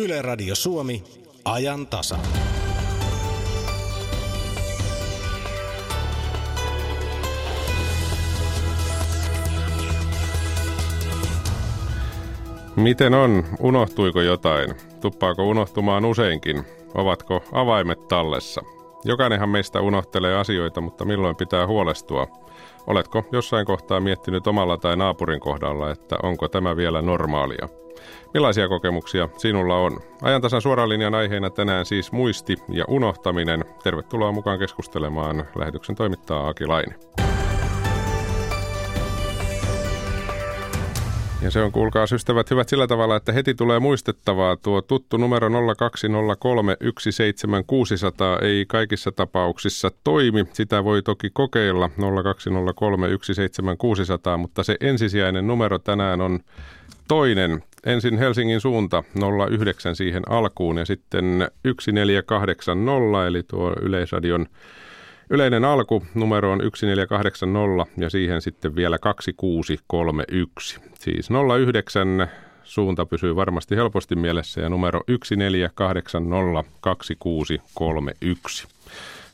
Yle Radio Suomi, ajan tasa. Miten on? Unohtuiko jotain? Tuppaako unohtumaan useinkin? Ovatko avaimet tallessa? Jokainenhan meistä unohtelee asioita, mutta milloin pitää huolestua? Oletko jossain kohtaa miettinyt omalla tai naapurin kohdalla, että onko tämä vielä normaalia? Millaisia kokemuksia sinulla on? Ajantasan suoran linjan aiheena tänään siis muisti ja unohtaminen. Tervetuloa mukaan keskustelemaan. Lähetyksen toimittaa Aki Laine. Ja se on, kuulkaa ystävät, hyvät sillä tavalla, että heti tulee muistettavaa. Tuo tuttu numero 0203 17600 ei kaikissa tapauksissa toimi. Sitä voi toki kokeilla 0203 17600, mutta se ensisijainen numero tänään on toinen. Ensin Helsingin suunta 09 siihen alkuun ja sitten 1480 eli tuo Yleisradion Yleinen alku numero on 1480 ja siihen sitten vielä 2631. Siis 09 suunta pysyy varmasti helposti mielessä ja numero 14802631.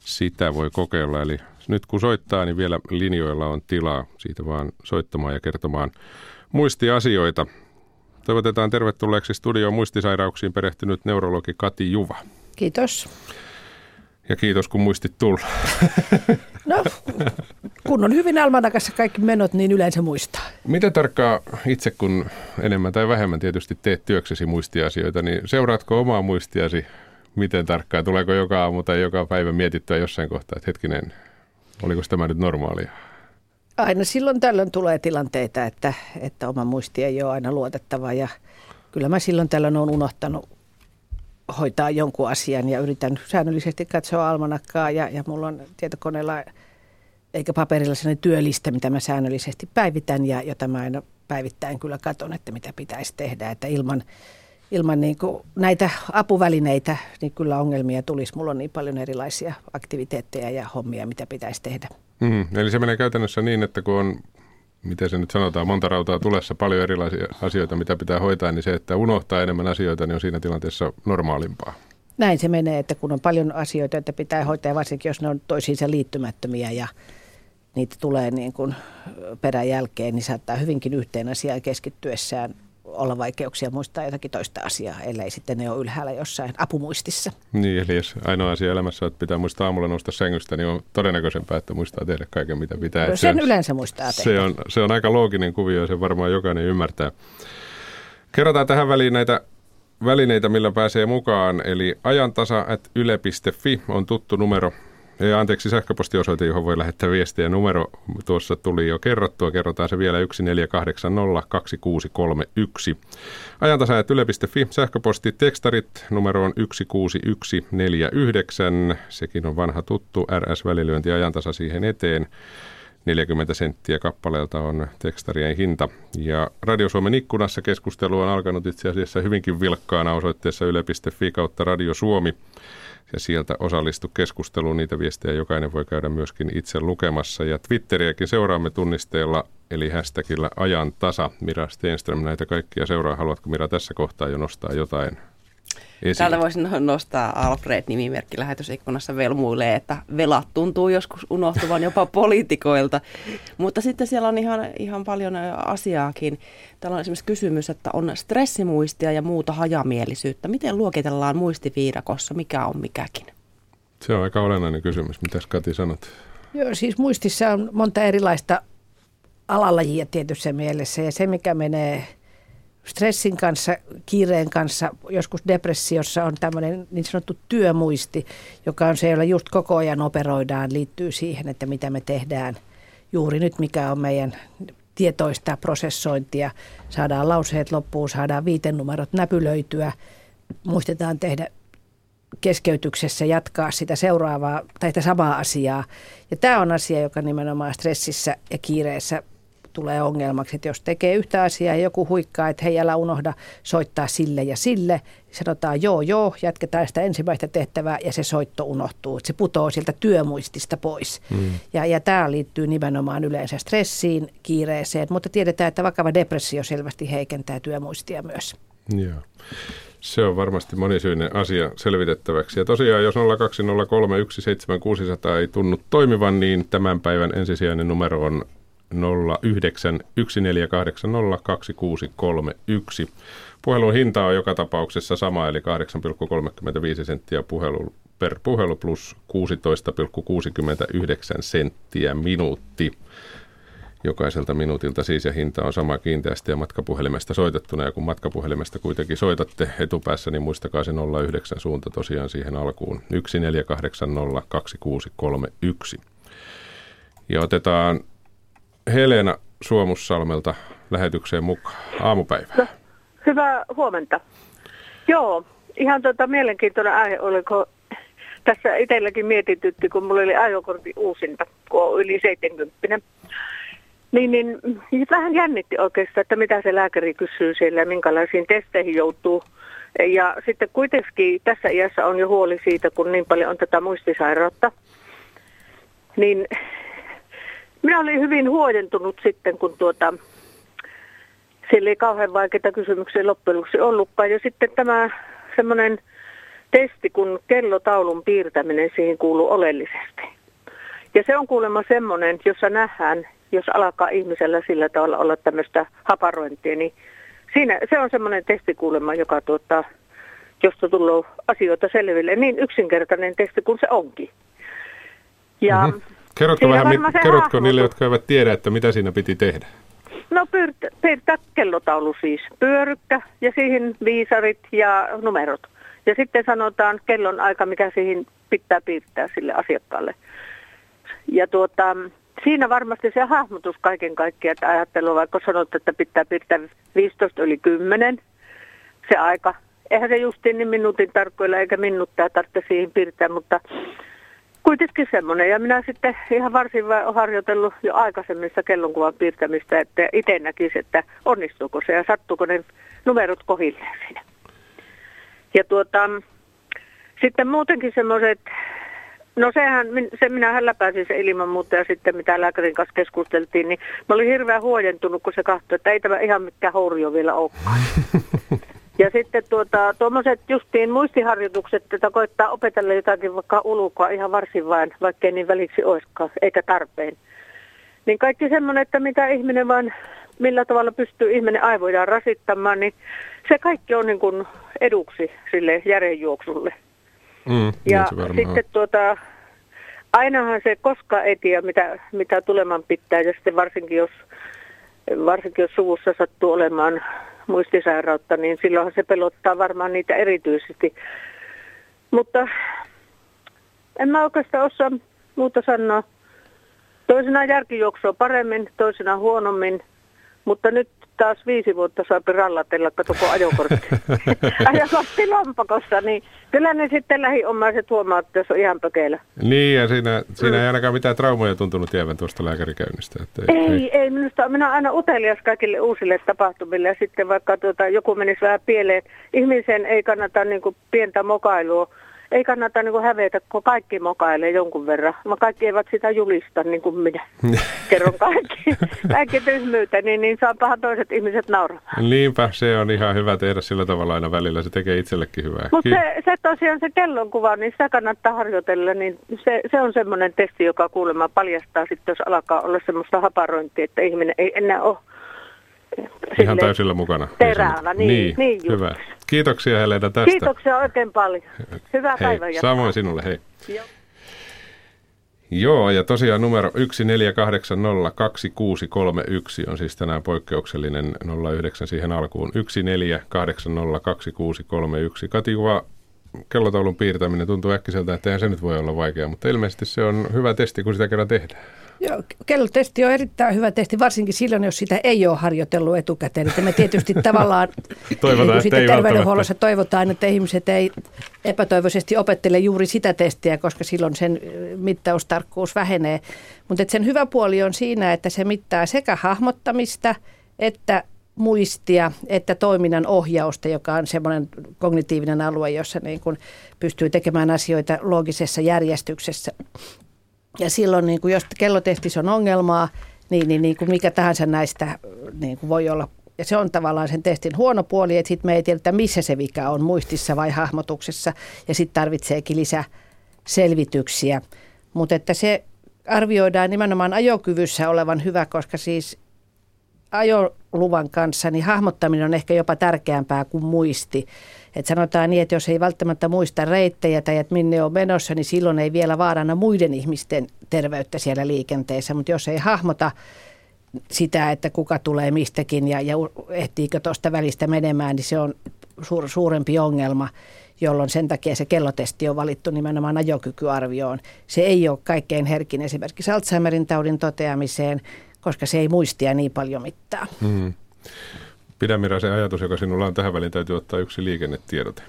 Sitä voi kokeilla, eli nyt kun soittaa, niin vielä linjoilla on tilaa siitä vaan soittamaan ja kertomaan muistiasioita. Toivotetaan tervetulleeksi studioon muistisairauksiin perehtynyt neurologi Kati Juva. Kiitos. Ja kiitos, kun muistit tulla. No, kun on hyvin almanakassa kaikki menot, niin yleensä muistaa. Miten tarkkaa itse, kun enemmän tai vähemmän tietysti teet työksesi muistiasioita, niin seuraatko omaa muistiasi miten tarkkaan? Tuleeko joka aamu tai joka päivä mietittyä jossain kohtaa, että hetkinen, oliko tämä nyt normaalia? Aina silloin tällöin tulee tilanteita, että, että oma muisti ei ole aina luotettava ja kyllä mä silloin tällöin olen unohtanut hoitaa jonkun asian ja yritän säännöllisesti katsoa almanakkaa ja, ja mulla on tietokoneella eikä paperilla sellainen työlistä, mitä mä säännöllisesti päivitän ja jota mä aina päivittäin kyllä katon, että mitä pitäisi tehdä, että ilman, ilman niin kuin näitä apuvälineitä niin kyllä ongelmia tulisi. Mulla on niin paljon erilaisia aktiviteetteja ja hommia, mitä pitäisi tehdä. Mm, eli se menee käytännössä niin, että kun on miten se nyt sanotaan, monta rautaa tulessa, paljon erilaisia asioita, mitä pitää hoitaa, niin se, että unohtaa enemmän asioita, niin on siinä tilanteessa normaalimpaa. Näin se menee, että kun on paljon asioita, että pitää hoitaa, varsinkin jos ne on toisiinsa liittymättömiä ja niitä tulee niin kuin peräjälkeen, niin saattaa hyvinkin yhteen asiaan keskittyessään olla vaikeuksia muistaa jotakin toista asiaa, ellei sitten ne ole ylhäällä jossain apumuistissa. Niin, eli jos ainoa asia elämässä, että pitää muistaa aamulla nousta sängystä, niin on todennäköisempää, että muistaa tehdä kaiken, mitä pitää. No, sen se on, yleensä muistaa tehdä. Se on, se on aika looginen kuvio ja se varmaan jokainen ymmärtää. Kerrotaan tähän väliin näitä välineitä, millä pääsee mukaan. Eli ajantasa.yle.fi on tuttu numero ja anteeksi, sähköpostiosoite, johon voi lähettää viestiä. Numero tuossa tuli jo kerrottua. Kerrotaan se vielä 14802631. Ajantasajat yle.fi. Sähköposti tekstarit numero on 16149. Sekin on vanha tuttu. RS-välilyönti ajantasa siihen eteen. 40 senttiä kappaleelta on tekstarien hinta. Ja Radio Suomen ikkunassa keskustelu on alkanut itse asiassa hyvinkin vilkkaana osoitteessa yle.fi kautta Radio Suomi ja sieltä osallistu keskusteluun. Niitä viestejä jokainen voi käydä myöskin itse lukemassa. Ja Twitteriäkin seuraamme tunnisteella, eli hashtagillä ajan tasa. Mira Stenström näitä kaikkia seuraa. Haluatko Mira tässä kohtaa jo nostaa jotain esiin. Täältä voisin nostaa Alfred-nimimerkki lähetysikkunassa velmuilee, että velat tuntuu joskus unohtuvan jopa poliitikoilta. Mutta sitten siellä on ihan, ihan paljon asiaakin. Täällä on esimerkiksi kysymys, että on stressimuistia ja muuta hajamielisyyttä. Miten luokitellaan muistiviidakossa, mikä on mikäkin? Se on aika olennainen kysymys. Mitäs Kati sanot? Joo, siis muistissa on monta erilaista alalajia tietyssä mielessä ja se, mikä menee – stressin kanssa, kiireen kanssa, joskus depressiossa on tämmöinen niin sanottu työmuisti, joka on se, jolla just koko ajan operoidaan, liittyy siihen, että mitä me tehdään juuri nyt, mikä on meidän tietoista prosessointia. Saadaan lauseet loppuun, saadaan viitenumerot näpylöityä, muistetaan tehdä keskeytyksessä jatkaa sitä seuraavaa tai sitä samaa asiaa. Ja tämä on asia, joka nimenomaan stressissä ja kiireessä tulee ongelmaksi, että jos tekee yhtä asiaa ja joku huikkaa, että hei älä unohda soittaa sille ja sille, sanotaan joo joo, jatketaan sitä ensimmäistä tehtävää ja se soitto unohtuu, että se putoo sieltä työmuistista pois. Mm. Ja, ja tämä liittyy nimenomaan yleensä stressiin, kiireeseen, mutta tiedetään, että vakava depressio selvästi heikentää työmuistia myös. Joo. Se on varmasti monisyinen asia selvitettäväksi. Ja tosiaan, jos 020317600 ei tunnu toimivan, niin tämän päivän ensisijainen numero on 0914802631. Puhelun hinta on joka tapauksessa sama, eli 8,35 senttiä puhelu, per puhelu plus 16,69 senttiä minuutti. Jokaiselta minuutilta siis ja hinta on sama kiinteästi ja matkapuhelimesta soitettuna. Ja kun matkapuhelimesta kuitenkin soitatte etupäässä, niin muistakaa se 09 suunta tosiaan siihen alkuun. 1480261. Ja otetaan Helena Suomussalmelta lähetykseen mukaan. Aamupäivää. No, hyvää huomenta. Joo, ihan tuota mielenkiintoinen aihe oliko tässä itselläkin mietitytti, kun mulla oli ajokortti uusinta, kun on yli 70. Niin, niin, niin vähän jännitti oikeastaan, että mitä se lääkäri kysyy siellä minkälaisiin testeihin joutuu. Ja sitten kuitenkin tässä iässä on jo huoli siitä, kun niin paljon on tätä muistisairautta. Niin minä olin hyvin huojentunut sitten, kun tuota, sillä ei kauhean vaikeita kysymyksiä loppujen lopuksi ollutkaan. Ja sitten tämä semmoinen testi, kun kellotaulun piirtäminen siihen kuuluu oleellisesti. Ja se on kuulemma semmoinen, jossa nähdään, jos alkaa ihmisellä sillä tavalla olla tämmöistä haparointia, niin siinä, se on semmoinen testikuulema, joka tuottaa, josta tulee asioita selville. Niin yksinkertainen testi kuin se onkin. Ja mm-hmm. Kerrotko, vähän, kerrotko niille, jotka eivät tiedä, että mitä siinä piti tehdä? No piirtää kellotaulu siis, pyörykkä ja siihen viisarit ja numerot. Ja sitten sanotaan kellon aika, mikä siihen pitää piirtää sille asiakkaalle. Ja tuota, siinä varmasti se hahmotus kaiken kaikkiaan, että ajattelu, vaikka sanot, että pitää piirtää 15 yli 10 se aika. Eihän se justiin niin minuutin tarkkoilla eikä minuuttia tarvitse siihen piirtää, mutta kuitenkin semmoinen. Ja minä sitten ihan varsin harjoitellut jo aikaisemmissa kellonkuvan piirtämistä, että itse näkisi, että onnistuuko se ja sattuuko ne numerot kohilleen siinä. Ja tuota, sitten muutenkin semmoiset, no sehän, se minähän läpäisin se ilman muuta ja sitten mitä lääkärin kanssa keskusteltiin, niin mä olin hirveän huojentunut, kun se katsoi, että ei tämä ihan mikään hourio vielä olekaan. Ja sitten tuota, tuommoiset justiin muistiharjoitukset, että koittaa opetella jotakin vaikka ulkoa ihan varsin vain, vaikkei niin väliksi olisikaan, eikä tarpeen. Niin kaikki semmoinen, että mitä ihminen vaan, millä tavalla pystyy ihminen aivojaan rasittamaan, niin se kaikki on niin kuin eduksi sille järjenjuoksulle. Mm, ja niin sitten tuota, ainahan se koskaan ei tiedä, mitä, mitä tuleman pitää, ja sitten varsinkin jos, varsinkin jos suvussa sattuu olemaan muistisairautta, niin silloinhan se pelottaa varmaan niitä erityisesti. Mutta en mä oikeastaan osaa muuta sanoa. Toisinaan järkijuoksua paremmin, toisinaan huonommin, mutta nyt taas viisi vuotta saa rallatella, katoko ajokortti. ajokortti lompakossa, niin kyllä ne sitten lähiomaiset huomaa, että se on ihan pökeillä. Niin, ja siinä, siinä mm. ei ainakaan mitään traumoja tuntunut jäävän tuosta lääkärikäynnistä. Että ei, ei, ei, ei minusta, minä aina utelias kaikille uusille tapahtumille, ja sitten vaikka tuota, joku menisi vähän pieleen, ihmisen ei kannata niin kuin, pientä mokailua, ei kannata niin kuin hävetä, kun kaikki mokailee jonkun verran. Mä kaikki eivät sitä julista, niin kuin minä kerron kaikki, kaikki tyhmyyttä, niin, niin saapahan toiset ihmiset nauramaan. Niinpä, se on ihan hyvä tehdä sillä tavalla aina välillä, se tekee itsellekin hyvää. Mutta se, se tosiaan se kellonkuva, niin sitä kannattaa harjoitella, niin se, se on semmoinen testi, joka kuulemma paljastaa sitten, jos alkaa olla semmoista haparointia, että ihminen ei enää ole Ihan täysillä mukana. Terävä, niin, niin, niin Hyvä. Kiitoksia Helena tästä. Kiitoksia oikein paljon. Hyvää hei, päivää. Samoin sinulle, hei. Joo. Joo, ja tosiaan numero 1480261 on siis tänään poikkeuksellinen 09 siihen alkuun. 1480261. Katiuva, kellotaulun piirtäminen tuntuu äkkiseltä, että eihän se nyt voi olla vaikeaa, mutta ilmeisesti se on hyvä testi, kun sitä kerran tehdään. Joo, kellotesti on erittäin hyvä testi, varsinkin silloin, jos sitä ei ole harjoitellut etukäteen. Että me tietysti tavallaan toivotaan, niin että terveydenhuollossa toivotaan, että ihmiset ei epätoivoisesti opettele juuri sitä testiä, koska silloin sen mittaustarkkuus vähenee. Mutta sen hyvä puoli on siinä, että se mittaa sekä hahmottamista että muistia että toiminnan ohjausta, joka on semmoinen kognitiivinen alue, jossa niin kuin pystyy tekemään asioita loogisessa järjestyksessä. Ja silloin, niin kuin jos kellotestissä on ongelmaa, niin, niin, niin kuin mikä tahansa näistä niin kuin voi olla ja se on tavallaan sen testin huono puoli, että sitten me ei tiedetä, missä se vika on, muistissa vai hahmotuksessa, ja sitten tarvitseekin lisää selvityksiä. Mutta että se arvioidaan nimenomaan ajokyvyssä olevan hyvä, koska siis ajoluvan kanssa niin hahmottaminen on ehkä jopa tärkeämpää kuin muisti. Et sanotaan niin, että jos ei välttämättä muista reittejä tai että minne on menossa, niin silloin ei vielä vaarana muiden ihmisten terveyttä siellä liikenteessä. Mutta jos ei hahmota sitä, että kuka tulee mistäkin ja, ja ehtiikö tuosta välistä menemään, niin se on suur, suurempi ongelma, jolloin sen takia se kellotesti on valittu nimenomaan ajokykyarvioon. Se ei ole kaikkein herkin esimerkiksi Alzheimerin taudin toteamiseen, koska se ei muistia niin paljon mittaa. Hmm. Pidä Mira se ajatus, joka sinulla on tähän väliin, täytyy ottaa yksi liikennetiedote.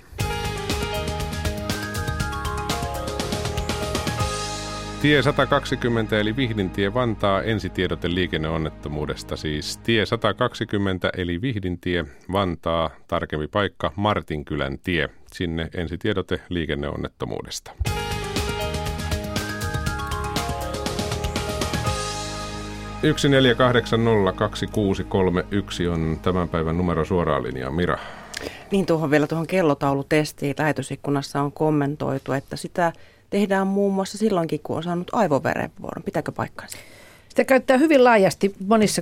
Tie 120 eli Vihdintie Vantaa ensitiedote liikenneonnettomuudesta. Siis tie 120 eli Vihdintie Vantaa, tarkempi paikka Martinkylän tie. Sinne ensitiedote liikenneonnettomuudesta. Yksi neljä kahdeksan nolla kaksi kuusi kolme yksi on tämän päivän numero suoraan linjaa. Mira. Niin tuohon vielä tuohon kellotaulutestiin lähetysikkunassa on kommentoitu, että sitä tehdään muun muassa silloinkin, kun on saanut aivoverenvuoron. Pitääkö paikkaansa? Sitä käyttää hyvin laajasti monissa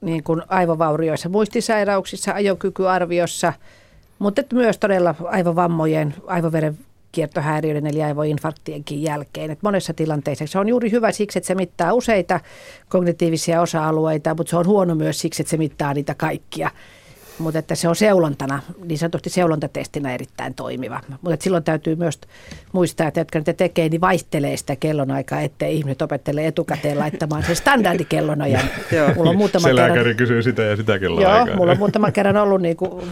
niin kuin aivovaurioissa, muistisairauksissa, ajokykyarviossa, mutta myös todella aivovammojen, aivoveren kiertohäiriöiden eli aivoinfarktienkin jälkeen. Et monessa tilanteessa se on juuri hyvä siksi, että se mittaa useita kognitiivisia osa-alueita, mutta se on huono myös siksi, että se mittaa niitä kaikkia mutta että se on seulontana, niin sanotusti seulontatestinä erittäin toimiva. Mutta silloin täytyy myös muistaa, että jotka niitä tekee, niin vaihtelee sitä kellonaikaa, ettei ihmiset opettele etukäteen laittamaan se standardikellonajan. mulla on muutama se kerran, lääkäri kysyy sitä ja sitä kellonaikaa. Joo, mulla on muutama kerran ollut niin kuin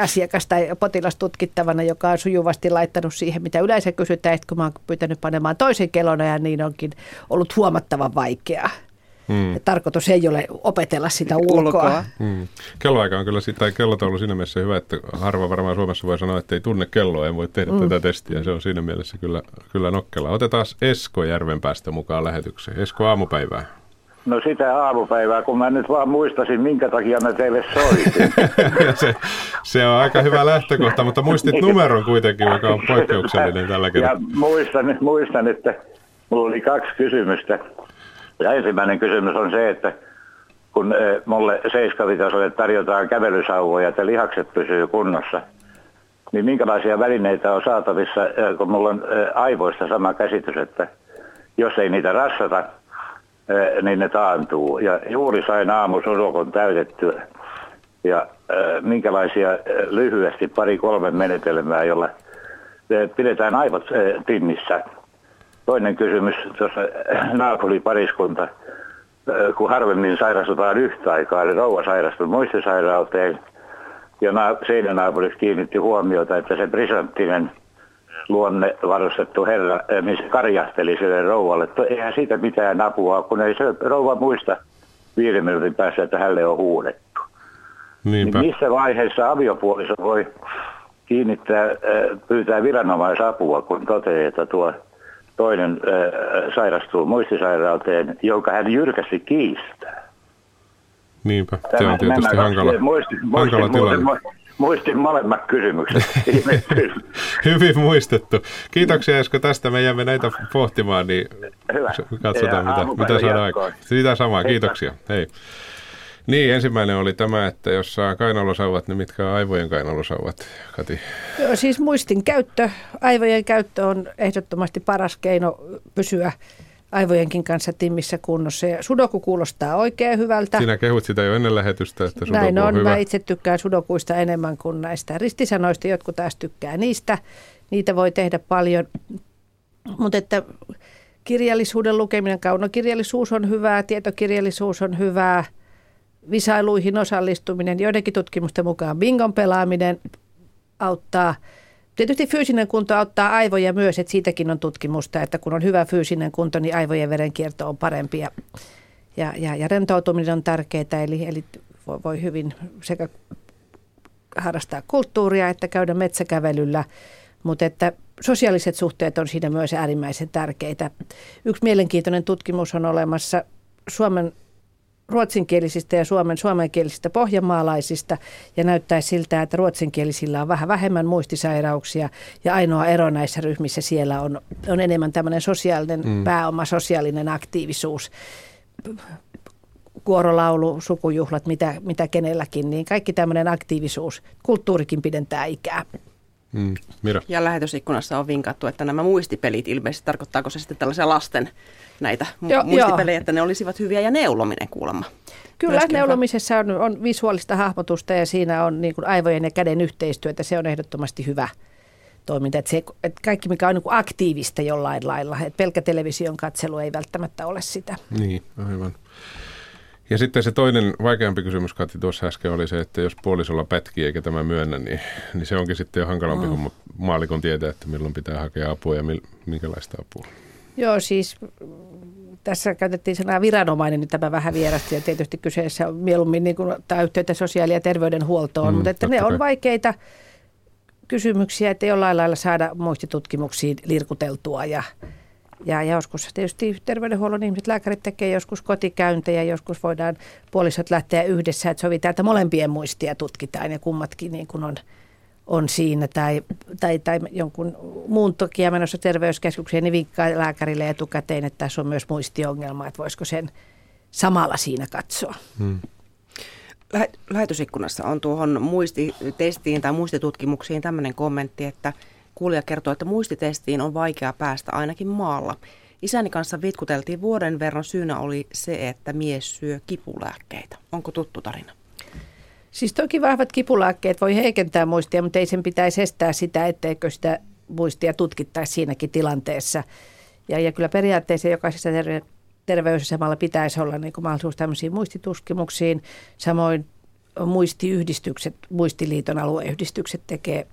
asiakas tai potilas tutkittavana, joka on sujuvasti laittanut siihen, mitä yleensä kysytään, että kun mä oon pyytänyt panemaan toisen kellonajan, niin onkin ollut huomattavan vaikeaa. Mm. tarkoitus ei ole opetella sitä ulkoa. ulkoa. Mm. Kelloaika on kyllä, tai kellotaulu siinä mielessä hyvä, että harva varmaan Suomessa voi sanoa, että ei tunne kelloa, en voi tehdä mm. tätä testiä. Se on siinä mielessä kyllä, kyllä nokkela. Otetaan Esko Järvenpäästä mukaan lähetykseen. Esko aamupäivää. No sitä aamupäivää, kun mä nyt vaan muistasin, minkä takia mä teille soitin. se, se on aika hyvä lähtökohta, mutta muistit numeron kuitenkin, joka on poikkeuksellinen tällä kertaa. Ja muistan, muistan, että mulla oli kaksi kysymystä. Ja ensimmäinen kysymys on se, että kun eh, mulle seiskavitasolle tarjotaan kävelysauvoja, että lihakset pysyy kunnossa, niin minkälaisia välineitä on saatavissa, eh, kun mulla on eh, aivoista sama käsitys, että jos ei niitä rassata, niin ne taantuu. Ja juuri sain aamusurokon täytettyä. Ja minkälaisia lyhyesti pari-kolme menetelmää, jolla pidetään aivot tinnissä Toinen kysymys, tuossa naapuripariskunta, äh, kun harvemmin sairastutaan yhtä aikaa, eli rouva sairastui muistisairauteen, ja na- seinänaapurissa kiinnitti huomiota, että se brisanttinen luonne varustettu herra, äh, missä karjahteli sille rouvalle, että eihän siitä mitään apua, kun ei se rouva muista viiden minuutin päässä, että hänelle on huudettu. Niinpä. Niin missä vaiheessa aviopuoliso voi kiinnittää, äh, pyytää viranomaisapua, kun toteaa, että tuo toinen äh, sairastuu muistisairauteen, jonka hän jyrkästi kiistää. Niinpä, se on tietysti hankala, muistin, hankala muistin, tilanne. Muistin, muistin molemmat kysymykset. Hyvin muistettu. Kiitoksia Esko tästä. Me jäämme näitä pohtimaan, niin Hyvä. katsotaan ja mitä, mitä saadaan aikaan. Sitä samaa, kiitoksia. Hei. Niin, ensimmäinen oli tämä, että jos saa kainalosauvat, niin mitkä on aivojen kainalosauvat, Kati? Joo, siis muistin käyttö, aivojen käyttö on ehdottomasti paras keino pysyä aivojenkin kanssa timmissä kunnossa. Ja sudoku kuulostaa oikein hyvältä. Sinä kehut sitä jo ennen lähetystä, että sudoku Näin on, on hyvä. mä itse tykkään sudokuista enemmän kuin näistä ristisanoista. Jotkut taas tykkää niistä. Niitä voi tehdä paljon. Mutta että kirjallisuuden lukeminen, kaunokirjallisuus on hyvää, tietokirjallisuus on hyvää – visailuihin osallistuminen, joidenkin tutkimusten mukaan bingon pelaaminen auttaa. Tietysti fyysinen kunto auttaa aivoja myös, että siitäkin on tutkimusta, että kun on hyvä fyysinen kunto, niin aivojen verenkierto on parempi ja, ja, ja, ja rentoutuminen on tärkeää, eli, eli voi, voi hyvin sekä harrastaa kulttuuria että käydä metsäkävelyllä, mutta että sosiaaliset suhteet on siinä myös äärimmäisen tärkeitä. Yksi mielenkiintoinen tutkimus on olemassa Suomen ruotsinkielisistä ja suomen suomenkielisistä pohjanmaalaisista ja näyttäisi siltä, että ruotsinkielisillä on vähän vähemmän muistisairauksia ja ainoa ero näissä ryhmissä siellä on, on enemmän tämmöinen sosiaalinen mm. pääoma, sosiaalinen aktiivisuus kuorolaulu, sukujuhlat, mitä, mitä kenelläkin, niin kaikki tämmöinen aktiivisuus, kulttuurikin pidentää ikää. Mm, Mira. Ja lähetysikkunassa on vinkattu, että nämä muistipelit ilmeisesti, tarkoittaako se sitten tällaisia lasten näitä jo, muistipelejä, jo. että ne olisivat hyviä ja neulominen kuulemma. Kyllä, Myöskin neulomisessa on, on visuaalista hahmotusta ja siinä on niin kuin aivojen ja käden yhteistyötä. Se on ehdottomasti hyvä toiminta. Että se, että kaikki, mikä on niin kuin aktiivista jollain lailla. Että pelkkä television katselu ei välttämättä ole sitä. Niin, aivan. Ja sitten se toinen vaikeampi kysymys, Kati, tuossa äsken oli se, että jos puolisolla pätkii eikä tämä myönnä, niin, niin se onkin sitten jo hankalampi, mm. kun maalikon tietää, että milloin pitää hakea apua ja mil, minkälaista apua. Joo, siis tässä käytettiin sanaa viranomainen, niin tämä vähän vierasti ja tietysti kyseessä on mieluummin niin kuin, tämä yhteyttä sosiaali- ja terveydenhuoltoon, mm, mutta että ne on vaikeita kysymyksiä, että jollain lailla saada muistitutkimuksiin lirkuteltua. Ja ja joskus tietysti terveydenhuollon ihmiset, lääkärit tekee joskus kotikäyntejä, joskus voidaan puolisot lähteä yhdessä, että sovitaan, että molempien muistia tutkitaan ja kummatkin niin kuin on, on siinä. Tai, tai, tai jonkun muun toki menossa terveyskeskukseen, niin vinkkaa lääkärille etukäteen, että tässä on myös muistiongelma, että voisiko sen samalla siinä katsoa. Hmm. Lähetysikkunassa on tuohon muistitestiin tai muistitutkimuksiin tämmöinen kommentti, että – Kuulija kertoo, että muistitestiin on vaikea päästä ainakin maalla. Isäni kanssa vitkuteltiin vuoden verran. Syynä oli se, että mies syö kipulääkkeitä. Onko tuttu tarina? Siis toki vahvat kipulääkkeet voi heikentää muistia, mutta ei sen pitäisi estää sitä, etteikö sitä muistia tutkittaisi siinäkin tilanteessa. Ja, ja kyllä periaatteessa jokaisessa terve- terveysasemalla pitäisi olla niin kuin mahdollisuus tämmöisiin muistitutkimuksiin. Samoin muistiyhdistykset, muistiliiton alueyhdistykset tekee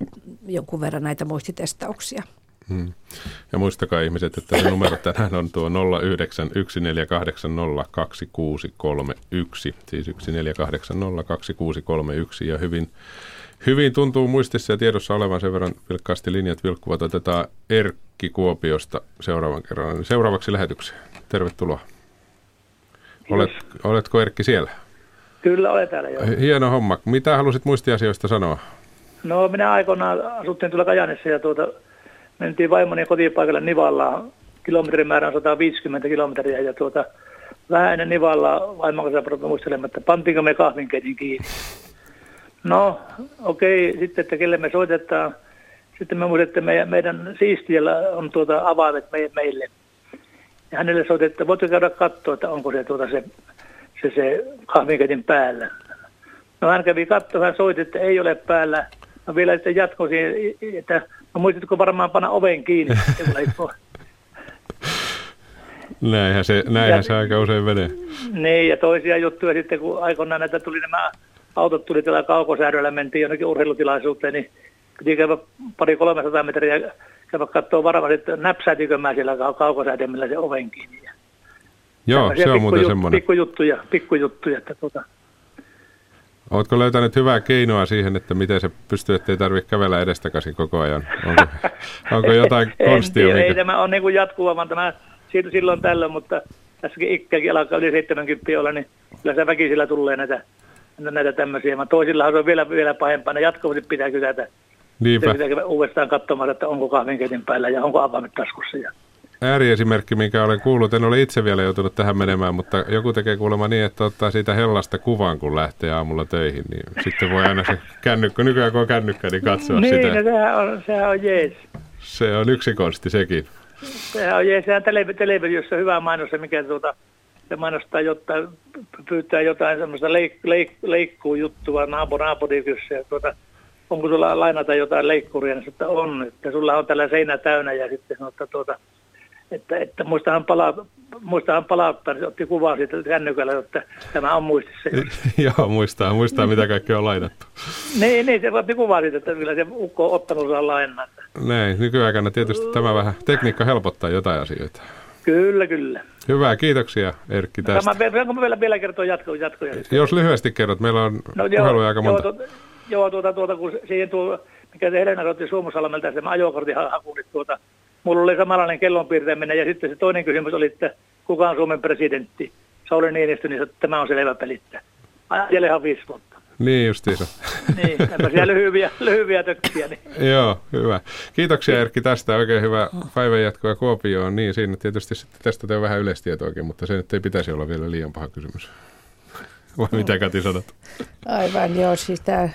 jonkun verran näitä muistitestauksia. Ja muistakaa ihmiset, että se numero tänään on tuo 0914802631, siis 14802631 ja hyvin, hyvin tuntuu muistissa ja tiedossa olevan sen verran vilkkaasti linjat vilkkuvat. Otetaan Erkki Kuopiosta seuraavan kerran. Seuraavaksi lähetykseen. Tervetuloa. Olet, oletko Erkki siellä? Kyllä olen täällä jo. Hieno homma. Mitä halusit muistiasioista sanoa? No minä aikoinaan asuttiin tuolla Kajanissa ja tuota, mentiin vaimoni kotipaikalle Nivallaan. Kilometrimäärä on 150 kilometriä ja tuota, vähän ennen Nivallaa vaimon kanssa muistelemaan, että pantiinko me kahvinkeitin kiinni. No okei, okay. sitten että kelle me soitetaan. Sitten me muistin, että meidän, meidän siistijällä on tuota avaimet meille. Ja hänelle soitettiin, että voitko käydä katsoa, että onko se, tuota, se se, se kahvinketin päällä. No hän kävi katsoa, hän soitti, että ei ole päällä. No vielä sitten jatkoi siihen, että no muistatko varmaan panna oven kiinni. näinhän se, näinhän ja, se aika usein menee. Niin, ja toisia juttuja sitten, kun aikoinaan näitä tuli nämä autot tuli tällä kaukosäädöllä, mentiin jonnekin urheilutilaisuuteen, niin piti käydä pari 300 metriä käydä katsoa varmaan, että näpsäätikö mä siellä kaukosäädömillä se oven kiinni. Joo, se on muuten semmoinen. Pikkujuttuja, pikkujuttuja, että tuota. Oletko löytänyt hyvää keinoa siihen, että miten se pystyy, ettei tarvitse kävellä edestakaisin koko ajan? Onko, onko jotain konstia? Tiedä, ei tämä on niin kuin jatkuva, vaan tämä silloin tällöin, mutta tässäkin ikkäkin alkaa yli 70 olla, niin kyllä se väkisillä tulee näitä, näitä tämmöisiä. Mutta toisillahan se on vielä, vielä pahempaa, ne jatkuvasti pitää kysätä. Niinpä. Pitää uudestaan katsomaan, että onko kahvinkeitin päällä ja onko avaimet taskussa. Ja ääriesimerkki, minkä olen kuullut. En ole itse vielä joutunut tähän menemään, mutta joku tekee kuulemma niin, että ottaa siitä hellasta kuvan, kun lähtee aamulla töihin. Niin sitten voi aina se kännykkä, nykyään kun on kännykkä, niin katsoa niin, sitä. Niin, no, sehän on, sehän on jees. Se on yksi konsti sekin. Sehän on jees. Sehän tele- televisiossa hyvä mainos, mikä tuota, se mainostaa jotain, pyytää jotain semmoista leik- leik- leikkuu juttua naabo naapurikyssä ja tuota, onko sulla lainata jotain leikkuria, niin että on, että sulla on tällä seinä täynnä ja sitten sanoo, että tuota, että, että muistahan, pala, muistahan palauttaa, niin otti kuvaa siitä kännykällä, että tämä on muistissa. Joo, muistaa, muistaa mitä kaikkea on lainattu. niin, niin, se otti kuvaa siitä, että kyllä se ukko on ottanut saa lainaa. Näin, nykyaikana tietysti tämä vähän, tekniikka helpottaa jotain asioita. Kyllä, kyllä. Hyvä, kiitoksia Erkki tästä. Tämä, mä vielä, vielä kertoa jatkoa? jatkoja? Jos lyhyesti kerrot, meillä on no, joo, aika monta. Joo, tuota, joo tuota, tuota, kun siihen tuo, mikä se Helena otti Suomusalmelta, se ajokortin haku, niin tuota, mulla oli samanlainen kellonpiirtäminen ja sitten se toinen kysymys oli, että kuka on Suomen presidentti. Sauli Niinistö, niin sanoi, että tämä on selvä pelittä. Ajatelehan viisi vuotta. Niin justiinsa. niin, siellä lyhyviä, lyhyviä tökkiä. Niin. Joo, hyvä. Kiitoksia Erkki tästä. Oikein hyvä päivän jatkoa Kuopioon. Niin, siinä tietysti sitten tästä tein vähän yleistietoakin, mutta se nyt ei pitäisi olla vielä liian paha kysymys. Vai mitä Kati sanot? Aivan, joo. Siis tämä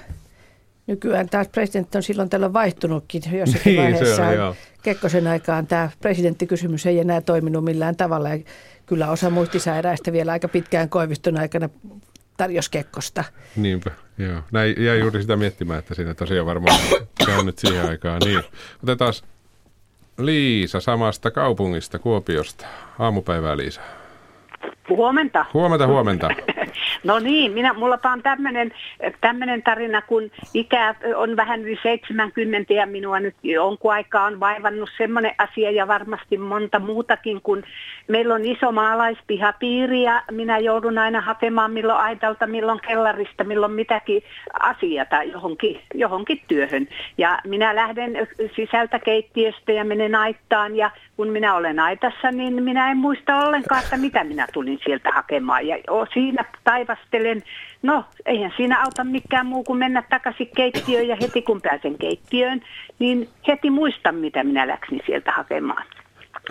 nykyään taas presidentti on silloin tällä vaihtunutkin jossakin Niin, se vaiheessa. on, joo. Kekkosen aikaan tämä presidenttikysymys ei enää toiminut millään tavalla. Ja kyllä osa muistisairaista vielä aika pitkään Koiviston aikana tarjosi Kekkosta. Niinpä, joo. Näin jäi juuri sitä miettimään, että siinä tosiaan varmaan käynyt siihen aikaan. Niin. Otetaan Liisa samasta kaupungista, Kuopiosta. Aamupäivää Liisa. Huomenta. Huomenta, huomenta. No niin, minä, mulla on tämmöinen tarina, kun ikä on vähän yli 70 ja minua nyt jonkun aikaa on vaivannut semmoinen asia ja varmasti monta muutakin, kun meillä on iso maalaispihapiiri ja minä joudun aina hakemaan milloin aitalta, milloin kellarista, milloin mitäkin asiata johonkin, johonkin työhön. Ja minä lähden sisältä keittiöstä ja menen aittaan ja kun minä olen aitassa, niin minä en muista ollenkaan, että mitä minä tulin sieltä hakemaan. Ja siinä taivastelen, no eihän siinä auta mikään muu kuin mennä takaisin keittiöön ja heti kun pääsen keittiöön, niin heti muistan, mitä minä läksin sieltä hakemaan.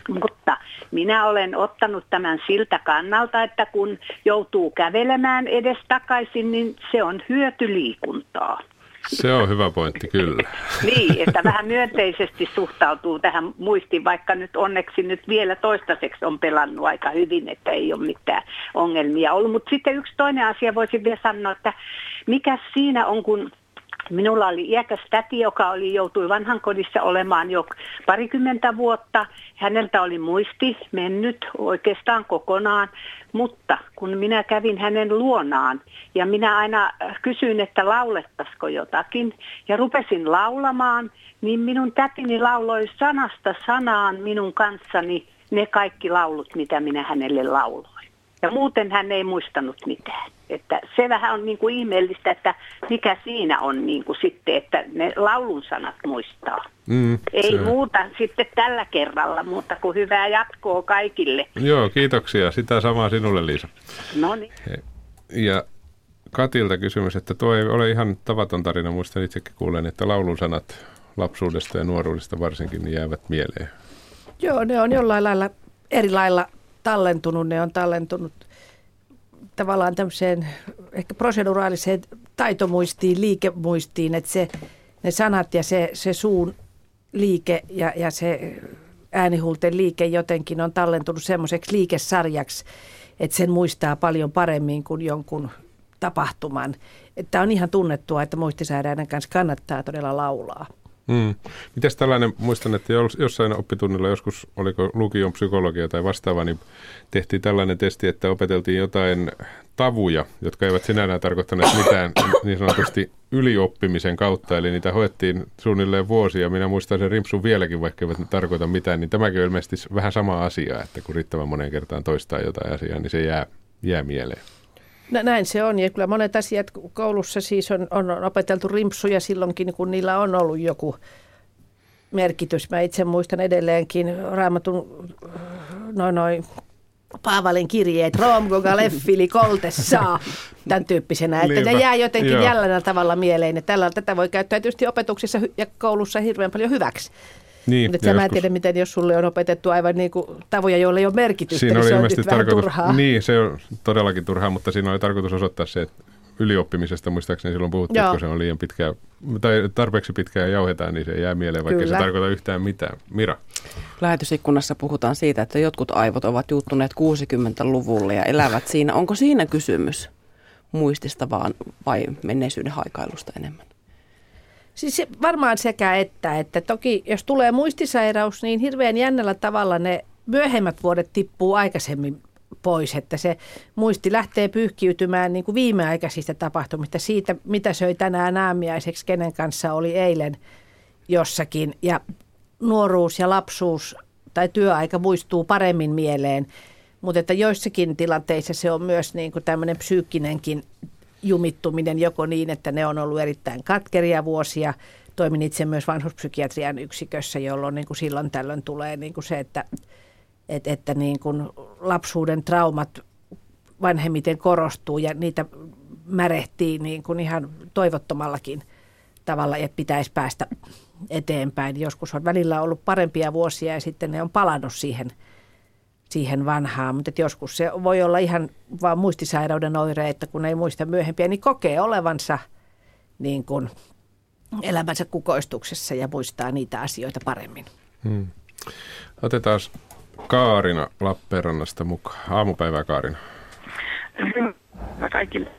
Mutta minä olen ottanut tämän siltä kannalta, että kun joutuu kävelemään edes takaisin, niin se on hyötyliikuntaa. Se on hyvä pointti, kyllä. Niin, että vähän myönteisesti suhtautuu tähän muistiin, vaikka nyt onneksi nyt vielä toistaiseksi on pelannut aika hyvin, että ei ole mitään ongelmia ollut. Mutta sitten yksi toinen asia voisin vielä sanoa, että mikä siinä on, kun Minulla oli iäkäs täti, joka oli, joutui vanhankodissa olemaan jo parikymmentä vuotta. Häneltä oli muisti mennyt oikeastaan kokonaan, mutta kun minä kävin hänen luonaan ja minä aina kysyin, että laulettaisiko jotakin ja rupesin laulamaan, niin minun tätini lauloi sanasta sanaan minun kanssani ne kaikki laulut, mitä minä hänelle lauloin. Ja muuten hän ei muistanut mitään. Että se vähän on niin kuin ihmeellistä, että mikä siinä on niin kuin sitten, että ne laulun sanat muistaa. Mm, ei se- muuta sitten tällä kerralla, mutta kuin hyvää jatkoa kaikille. Joo, kiitoksia. Sitä samaa sinulle, Liisa. No niin. Ja Katilta kysymys, että tuo ei ole ihan tavaton tarina. Muistan itsekin kuulen, että laulun sanat lapsuudesta ja nuoruudesta varsinkin niin jäävät mieleen. Joo, ne on jollain lailla eri lailla tallentunut. Ne on tallentunut tavallaan tämmöiseen ehkä proseduraaliseen taitomuistiin, liikemuistiin, että se, ne sanat ja se, se suun liike ja, ja se äänihulten liike jotenkin on tallentunut semmoiseksi liikesarjaksi, että sen muistaa paljon paremmin kuin jonkun tapahtuman. Että on ihan tunnettua, että muistisairaiden kanssa kannattaa todella laulaa. Mm. Mites tällainen, muistan, että jos- jossain oppitunnilla joskus, oliko lukion psykologia tai vastaava, niin tehtiin tällainen testi, että opeteltiin jotain tavuja, jotka eivät sinällään tarkoittaneet mitään niin sanotusti ylioppimisen kautta, eli niitä hoettiin suunnilleen vuosia. Minä muistan sen rimpsun vieläkin, vaikka eivät ne tarkoita mitään, niin tämäkin on ilmeisesti vähän sama asia, että kun riittävän moneen kertaan toistaa jotain asiaa, niin se jää, jää mieleen. No, näin se on ja kyllä monet asiat koulussa siis on, on opeteltu rimpsuja silloinkin, kun niillä on ollut joku merkitys. Mä itse muistan edelleenkin raamatun noin noin Paavalin kirjeet, Rom Gogaleffili koltessa, tämän tyyppisenä. Että ne jää jotenkin joo. jäljellä tavalla mieleen. Tällä, tätä voi käyttää tietysti opetuksessa hy- ja koulussa hirveän paljon hyväksi. Niin, Mutta mä en tiedä, miten jos sulle on opetettu aivan niin kuin tavoja, joilla ei ole merkitystä, Siinä niin oli se on nyt vähän tarkoitus, turhaa. niin se on todellakin turhaa, mutta siinä oli tarkoitus osoittaa se, että ylioppimisesta muistaakseni silloin puhuttiin, Joo. että kun se on liian pitkään, tai tarpeeksi pitkään jauhetaan, niin se jää mieleen, vaikka Kyllä. se tarkoita yhtään mitään. Mira, Lähetysikkunassa puhutaan siitä, että jotkut aivot ovat juuttuneet 60-luvulle ja elävät siinä. Onko siinä kysymys muistista vaan vai menneisyyden haikailusta enemmän? Siis se varmaan sekä että, että toki jos tulee muistisairaus, niin hirveän jännällä tavalla ne myöhemmät vuodet tippuu aikaisemmin pois, että se muisti lähtee pyyhkiytymään niin kuin viimeaikaisista tapahtumista, siitä mitä söi tänään aamiaiseksi, kenen kanssa oli eilen jossakin. Ja nuoruus ja lapsuus tai työaika muistuu paremmin mieleen, mutta että joissakin tilanteissa se on myös niin kuin tämmöinen psyykkinenkin jumittuminen joko niin, että ne on ollut erittäin katkeria vuosia. Toimin itse myös vanhuspsykiatrian yksikössä, jolloin niin kuin silloin tällöin tulee niin kuin se, että, että, että niin kuin lapsuuden traumat vanhemmiten korostuu ja niitä märehtii niin kuin ihan toivottomallakin tavalla, että pitäisi päästä eteenpäin. Joskus on välillä ollut parempia vuosia ja sitten ne on palannut siihen, siihen vanhaan, mutta joskus se voi olla ihan vaan muistisairauden oire, että kun ei muista myöhempiä, niin kokee olevansa niin kuin elämänsä kukoistuksessa ja muistaa niitä asioita paremmin. Hmm. Otetaan Kaarina Lappeenrannasta mukaan. Aamupäivää Kaarina. Hyvä kaikille.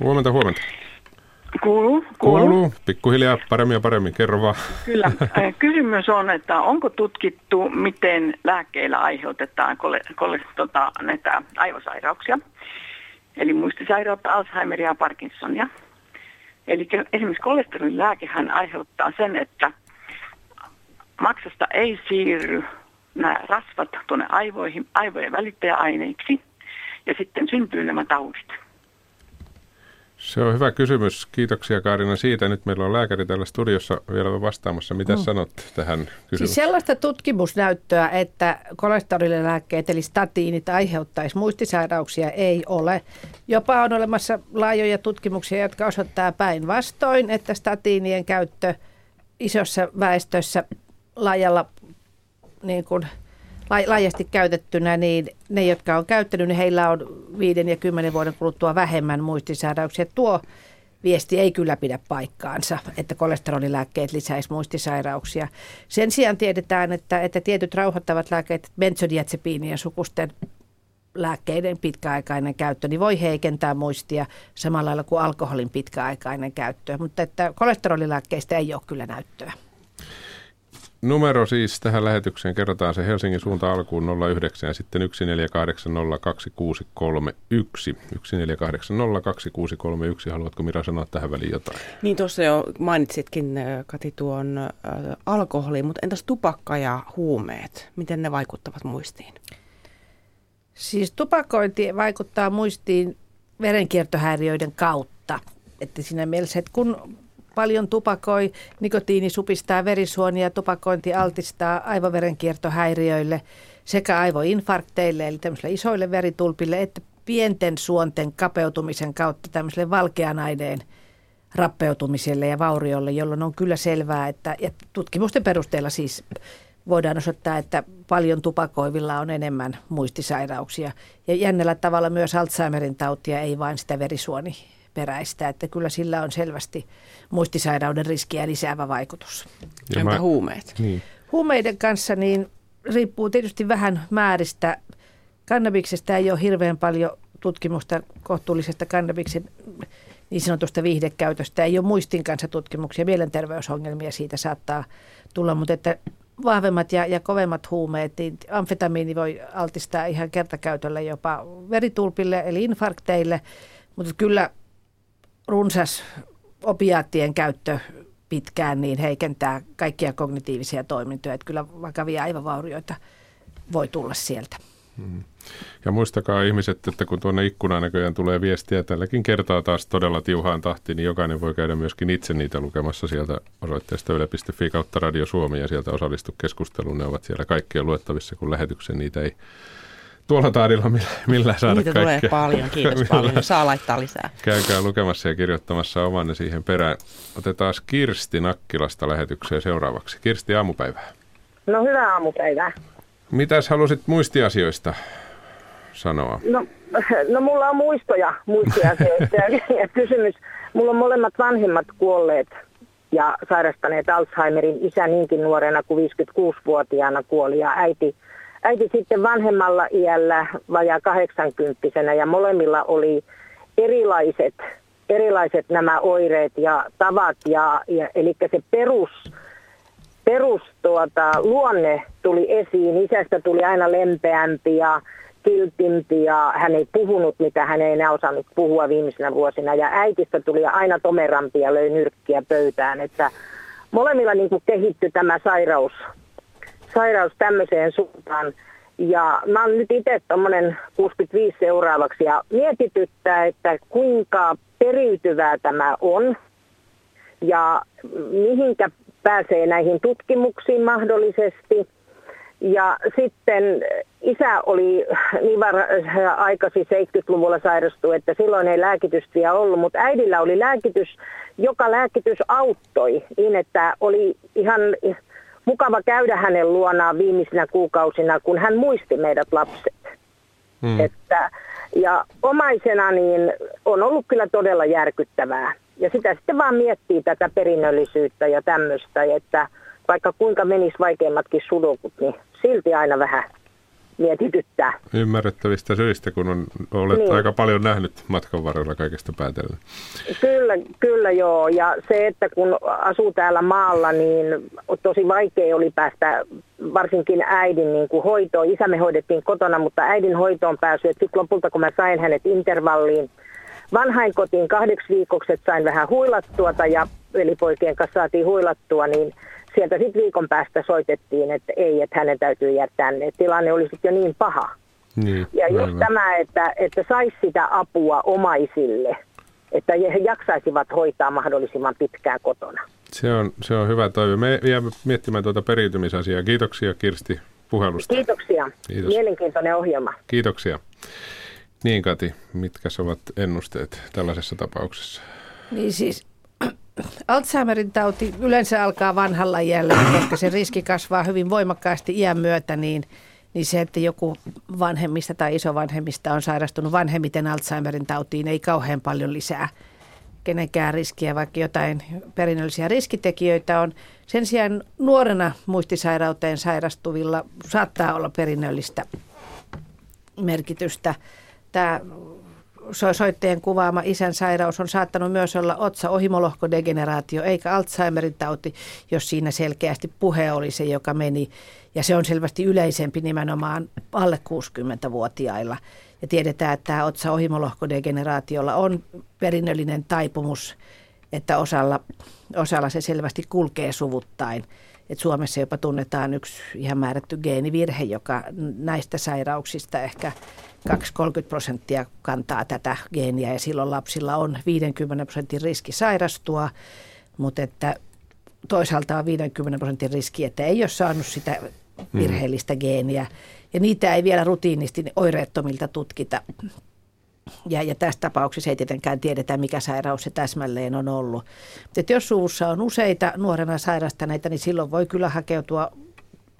Huomenta, huomenta. Kuuluu, kuuluu. Kuuluu. Pikkuhiljaa paremmin ja paremmin. Kerro vaan. Kyllä. Kysymys on, että onko tutkittu, miten lääkkeillä aiheutetaan kole, kole, tota, näitä aivosairauksia? Eli muistisairautta, Alzheimeria ja Parkinsonia. Eli esimerkiksi kolesterolin lääkehän aiheuttaa sen, että maksasta ei siirry nämä rasvat tuonne aivoihin, aivojen välittäjäaineiksi ja sitten syntyy nämä taudit. Se on hyvä kysymys. Kiitoksia Kaarina siitä. Nyt meillä on lääkäri täällä studiossa vielä vastaamassa. Mitä mm. sanot tähän kysymykseen? Siis sellaista tutkimusnäyttöä, että kolesterolilääkkeet eli statiinit aiheuttaisi muistisairauksia ei ole. Jopa on olemassa laajoja tutkimuksia, jotka osoittaa päinvastoin, että statiinien käyttö isossa väestössä laajalla niin kuin, laajasti käytettynä, niin ne, jotka on käyttänyt, niin heillä on viiden ja kymmenen vuoden kuluttua vähemmän muistisairauksia. Tuo viesti ei kyllä pidä paikkaansa, että kolesterolilääkkeet lisäisi muistisairauksia. Sen sijaan tiedetään, että, että tietyt rauhoittavat lääkkeet, benzodiazepiini ja sukusten lääkkeiden pitkäaikainen käyttö, niin voi heikentää muistia samalla lailla kuin alkoholin pitkäaikainen käyttö. Mutta että kolesterolilääkkeistä ei ole kyllä näyttöä. Numero siis tähän lähetykseen, kerrotaan se Helsingin suunta alkuun 09 ja sitten 1480261. 1480261. Haluatko Mira sanoa tähän väliin jotain? Niin tuossa jo mainitsitkin Kati tuon äh, alkoholi, mutta entäs tupakka ja huumeet? Miten ne vaikuttavat muistiin? Siis tupakointi vaikuttaa muistiin verenkiertohäiriöiden kautta. Että siinä mielessä, että kun paljon tupakoi, nikotiini supistaa verisuonia, tupakointi altistaa aivoverenkiertohäiriöille sekä aivoinfarkteille, eli tämmöisille isoille veritulpille, että pienten suonten kapeutumisen kautta tämmöiselle valkean aineen rappeutumiselle ja vauriolle, jolloin on kyllä selvää, että ja tutkimusten perusteella siis voidaan osoittaa, että paljon tupakoivilla on enemmän muistisairauksia. Ja jännällä tavalla myös Alzheimerin tautia, ei vain sitä verisuoni peräistä, että kyllä sillä on selvästi muistisairauden riskiä lisäävä vaikutus. Ja Entä mä... huumeet? Niin. Huumeiden kanssa niin riippuu tietysti vähän määristä. Kannabiksesta ei ole hirveän paljon tutkimusta kohtuullisesta kannabiksen niin sanotusta viihdekäytöstä. Ei ole muistin kanssa tutkimuksia, mielenterveysongelmia siitä saattaa tulla, mutta että vahvemmat ja, ja kovemmat huumeet, niin amfetamiini voi altistaa ihan kertakäytölle jopa veritulpille eli infarkteille, mutta kyllä runsas opiaattien käyttö pitkään niin heikentää kaikkia kognitiivisia toimintoja. Että kyllä vakavia aivovaurioita voi tulla sieltä. Hmm. Ja muistakaa ihmiset, että kun tuonne ikkunaan näköjään tulee viestiä tälläkin kertaa taas todella tiuhaan tahtiin, niin jokainen voi käydä myöskin itse niitä lukemassa sieltä osoitteesta yle.fi kautta Radio Suomi ja sieltä osallistu keskusteluun. Ne ovat siellä kaikkien luettavissa, kun lähetyksen niitä ei tuolla taidilla millä, millä saada Niitä kaikkea. tulee paljon, kiitos paljon. Saa laittaa lisää. Käykää lukemassa ja kirjoittamassa omanne siihen perään. Otetaan Kirsti Nakkilasta lähetykseen seuraavaksi. Kirsti, aamupäivää. No hyvää aamupäivää. Mitäs halusit muistiasioista sanoa? No, no mulla on muistoja muistiasioista ja kysymys. Mulla on molemmat vanhemmat kuolleet ja sairastaneet Alzheimerin. Isä niinkin nuorena kuin 56-vuotiaana kuoli ja äiti – äiti sitten vanhemmalla iällä vajaa 80 ja molemmilla oli erilaiset, erilaiset nämä oireet ja tavat. Ja, ja, eli se perus, perus tuota, luonne tuli esiin. Isästä tuli aina lempeämpi ja kiltimpi ja hän ei puhunut, mitä hän ei enää osannut puhua viimeisenä vuosina. Ja äitistä tuli aina tomerampi ja löi nyrkkiä pöytään. Että molemmilla niin kehittyi tämä sairaus sairaus tämmöiseen suuntaan. Ja mä oon nyt itse tuommoinen 65 seuraavaksi ja mietityttää, että kuinka periytyvää tämä on ja mihinkä pääsee näihin tutkimuksiin mahdollisesti. Ja sitten isä oli niin var- aikaisin 70-luvulla sairastu, että silloin ei lääkitystä vielä ollut, mutta äidillä oli lääkitys, joka lääkitys auttoi niin, että oli ihan mukava käydä hänen luonaan viimeisinä kuukausina, kun hän muisti meidät lapset. Hmm. Että, ja omaisena niin on ollut kyllä todella järkyttävää. Ja sitä sitten vaan miettii tätä perinnöllisyyttä ja tämmöistä, että vaikka kuinka menisi vaikeimmatkin sudukut, niin silti aina vähän mietityttää. Ymmärrettävistä syistä, kun on, olet niin. aika paljon nähnyt matkan varrella kaikesta päätellen. Kyllä, kyllä joo. Ja se, että kun asuu täällä maalla, niin tosi vaikea oli päästä varsinkin äidin niin kuin hoitoon. Isämme hoidettiin kotona, mutta äidin hoitoon pääsy. Sitten lopulta, kun mä sain hänet intervalliin vanhainkotiin kahdeksi viikoksi, että sain vähän huilattua ja velipoikien kanssa saatiin huilattua, niin – sieltä sitten viikon päästä soitettiin, että ei, että hänen täytyy jäädä tänne. Tilanne oli sitten jo niin paha. Niin, ja just aivan. tämä, että, että saisi sitä apua omaisille, että he jaksaisivat hoitaa mahdollisimman pitkään kotona. Se on, se on hyvä toive. Me jäämme miettimään tuota periytymisasiaa. Kiitoksia Kirsti puhelusta. Kiitoksia. Kiitos. Mielenkiintoinen ohjelma. Kiitoksia. Niin Kati, mitkä ovat ennusteet tällaisessa tapauksessa? Niin siis Alzheimerin tauti yleensä alkaa vanhalla iällä, koska se riski kasvaa hyvin voimakkaasti iän myötä, niin, niin se, että joku vanhemmista tai isovanhemmista on sairastunut vanhemmiten Alzheimerin tautiin, ei kauhean paljon lisää kenenkään riskiä, vaikka jotain perinnöllisiä riskitekijöitä on. Sen sijaan nuorena muistisairauteen sairastuvilla saattaa olla perinnöllistä merkitystä. Tämä soitteen kuvaama isän sairaus on saattanut myös olla otsa ohimolohkodegeneraatio eikä Alzheimerin tauti, jos siinä selkeästi puhe oli se, joka meni. Ja se on selvästi yleisempi nimenomaan alle 60-vuotiailla. Ja tiedetään, että tämä otsa ohimolohkodegeneraatiolla on perinnöllinen taipumus, että osalla, osalla se selvästi kulkee suvuttain. Et Suomessa jopa tunnetaan yksi ihan määrätty geenivirhe, joka näistä sairauksista ehkä 2-30 prosenttia kantaa tätä geeniä ja silloin lapsilla on 50 prosentin riski sairastua, mutta että toisaalta on 50 prosentin riski, että ei ole saanut sitä hmm. virheellistä geeniä ja niitä ei vielä rutiinisti oireettomilta tutkita. Ja, ja tässä tapauksessa ei tietenkään tiedetä, mikä sairaus se täsmälleen on ollut. Mutta jos suvussa on useita nuorena sairastaneita, niin silloin voi kyllä hakeutua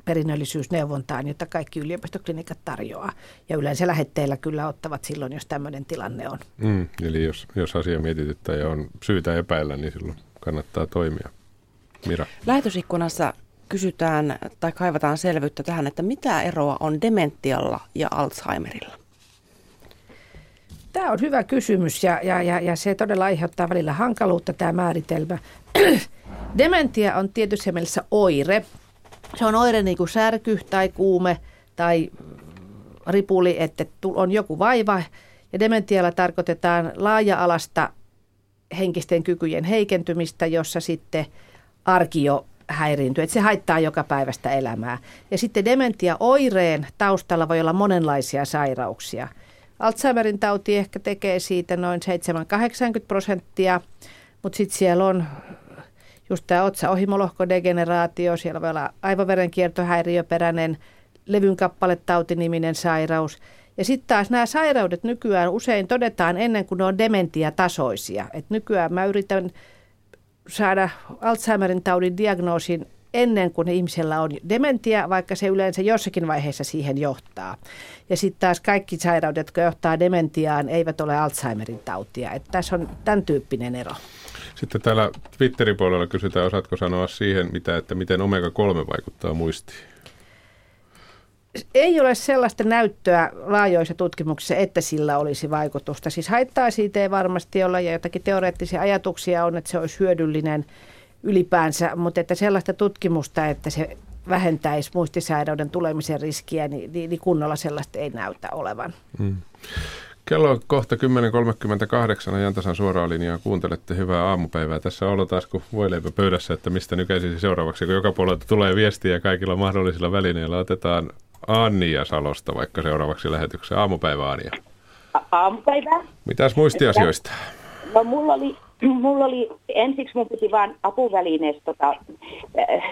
perinnöllisyysneuvontaan, jota kaikki yliopistoklinikat tarjoaa. Ja yleensä lähetteillä kyllä ottavat silloin, jos tämmöinen tilanne on. Mm, eli jos, jos asia mietityttää ja on syytä epäillä, niin silloin kannattaa toimia. Mira. Lähetysikkunassa kysytään tai kaivataan selvyyttä tähän, että mitä eroa on dementialla ja Alzheimerilla? Tämä on hyvä kysymys ja, ja, ja, ja se todella aiheuttaa välillä hankaluutta tämä määritelmä. Dementia on tietysti mielessä oire, se on oire niin kuin särky tai kuume tai ripuli, että on joku vaiva. Ja dementialla tarkoitetaan laaja-alasta henkisten kykyjen heikentymistä, jossa sitten arki jo häiriintyy, että se haittaa joka päivästä elämää. Ja sitten dementia-oireen taustalla voi olla monenlaisia sairauksia. Alzheimerin tauti ehkä tekee siitä noin 7-80 prosenttia, mutta sitten siellä on just tämä otsa-ohimolohkodegeneraatio, siellä voi olla aivoverenkiertohäiriöperäinen levyn kappaletautiniminen sairaus. Ja sitten taas nämä sairaudet nykyään usein todetaan ennen kuin ne on dementiatasoisia. Et nykyään mä yritän saada Alzheimerin taudin diagnoosin ennen kuin ihmisellä on dementia, vaikka se yleensä jossakin vaiheessa siihen johtaa. Ja sitten taas kaikki sairaudet, jotka johtaa dementiaan, eivät ole Alzheimerin tautia. Et tässä on tämän tyyppinen ero. Sitten täällä Twitterin puolella kysytään, osaatko sanoa siihen, mitä, että miten omega-3 vaikuttaa muistiin? Ei ole sellaista näyttöä laajoissa tutkimuksissa, että sillä olisi vaikutusta. Siis haittaa siitä ei varmasti olla ja jotakin teoreettisia ajatuksia on, että se olisi hyödyllinen ylipäänsä, mutta että sellaista tutkimusta, että se vähentäisi muistisairauden tulemisen riskiä, niin, niin, niin kunnolla sellaista ei näytä olevan. Mm. Kello on kohta 10.38 ajantasan suoraa linjaa. Kuuntelette hyvää aamupäivää. Tässä on taas kun voileipä pöydässä, että mistä nykäisisi seuraavaksi, kun joka puolelta tulee viestiä kaikilla mahdollisilla välineillä. Otetaan Annia Salosta vaikka seuraavaksi lähetykseen. Aamupäivä Anja. A- aamupäivää. Mitäs muistiasioista? No mulla oli, mulla oli ensiksi mun piti vaan apuvälineestä tota, äh,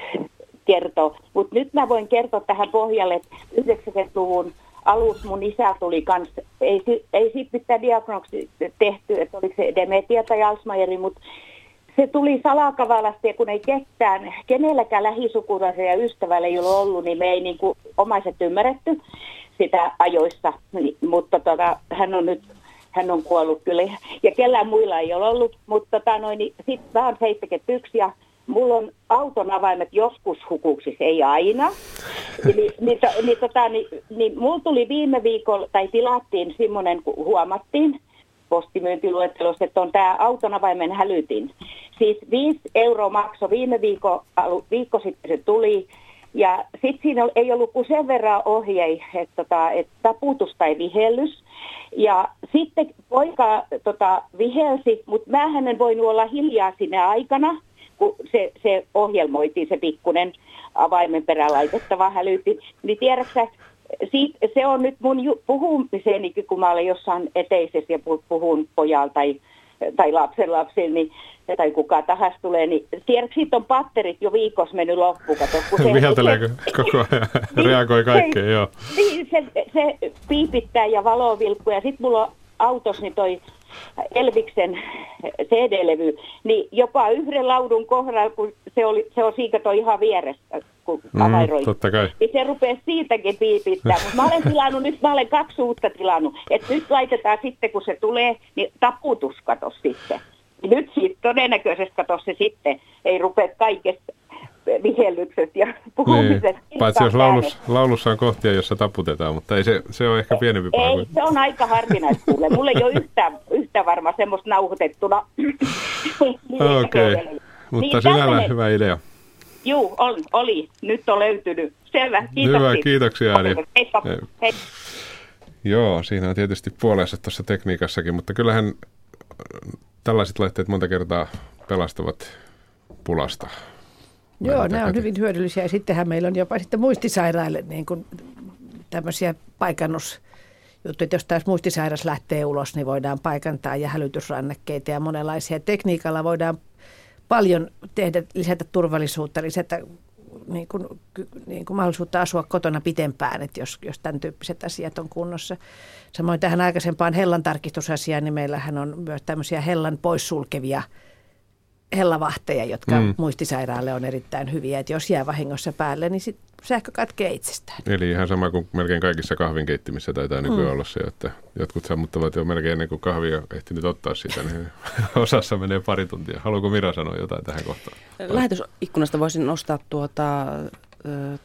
kertoa. Mutta nyt mä voin kertoa tähän pohjalle, että 90-luvun alus mun isä tuli kanssa, ei, ei siitä mitään diagnoksi tehty, että oliko se demetia tai Alzheimeri, mutta se tuli salakavalasti ja kun ei ketään, kenelläkään lähisukulaisen ja ystävällä ei ole ollut, niin me ei niin omaiset ymmärretty sitä ajoissa, niin, mutta tota, hän on nyt hän on kuollut kyllä ja kellään muilla ei ole ollut, mutta tota, noin, niin, sitten mä oon 71 ja mulla on auton avaimet joskus hukuksissa, ei aina. Niin, niin, niin, tota, niin, niin mulla tuli viime viikolla, tai tilattiin semmoinen, kun huomattiin postimyyntiluettelossa, että on tämä auton avaimen hälytin. Siis 5 euroa maksoi viime viikko, viikko sitten se tuli, ja sitten siinä ei ollut kuin sen verran ohjei, että, tota, että taputus tai vihellys. Ja sitten poika tota, vihelsi, mutta mä en voinut olla hiljaa sinne aikana, kun se, se ohjelmoitiin se pikkunen avaimen perään laitettava hälytin. Niin tiedätkö siitä, se on nyt mun puhumiseni, kun mä olen jossain eteisessä ja puhun pojalta tai, tai lapsen lapsille, niin tai kuka tahansa tulee, niin tiedätkö, siitä on patterit jo viikossa mennyt loppuun. Kato, kun se, Vihelteleekö koko ajan? Niin, Reagoi kaikkeen, joo. Niin, se, se piipittää ja valovilkku ja sitten mulla on autossa niin toi Elviksen CD-levy, niin jopa yhden laudun kohdalla, kun se, oli, se on siikato ihan vieressä, kun mm, totta kai. niin se rupeaa siitäkin piipittää. Mutta mä olen tilannut, nyt mä olen kaksi uutta tilannut, että nyt laitetaan sitten, kun se tulee, niin taputus kato sitten. Nyt siitä todennäköisesti kato se sitten ei rupea kaikesta vihellykset ja puhumiset. Niin. Paitsi jos laulus, laulussa on kohtia, jossa taputetaan, mutta ei se, se on ehkä pienempi paha. Ei, se on aika harvinaista. Mulla ei ole yhtään, yhtä varma semmoista nauhoitettuna. Okei, okay. mutta niin, sinällä hyvä idea. Juu, on, oli. Nyt on löytynyt. Selvä, kiitos. Hyvä, kiitoksia Ari. Heippa. Hei. Joo, siinä on tietysti puolensa tuossa tekniikassakin, mutta kyllähän tällaiset laitteet monta kertaa pelastavat pulasta. Joo, nämä on hyvin hyödyllisiä. Ja sittenhän meillä on jopa sitten muistisairaille niin kuin tämmöisiä paikannus juttu, että jos taas muistisairas lähtee ulos, niin voidaan paikantaa ja hälytysrannekkeita ja monenlaisia. Tekniikalla voidaan paljon tehdä, lisätä turvallisuutta, lisätä niin kuin, niin kuin mahdollisuutta asua kotona pitempään, että jos, jos tämän tyyppiset asiat on kunnossa. Samoin tähän aikaisempaan hellan tarkistusasiaan, niin meillähän on myös tämmöisiä hellan poissulkevia hellavahteja, jotka mm. muistisairaalle on erittäin hyviä. Että jos jää vahingossa päälle, niin sit sähkö katkee itsestään. Eli ihan sama kuin melkein kaikissa kahvinkeittimissä taitaa nykyään mm. olla se, että jotkut sammuttavat jo melkein ennen kuin kahvia ehtinyt ottaa siitä, niin osassa menee pari tuntia. Haluatko Mira sanoa jotain tähän kohtaan? Lähetysikkunasta voisin nostaa tuota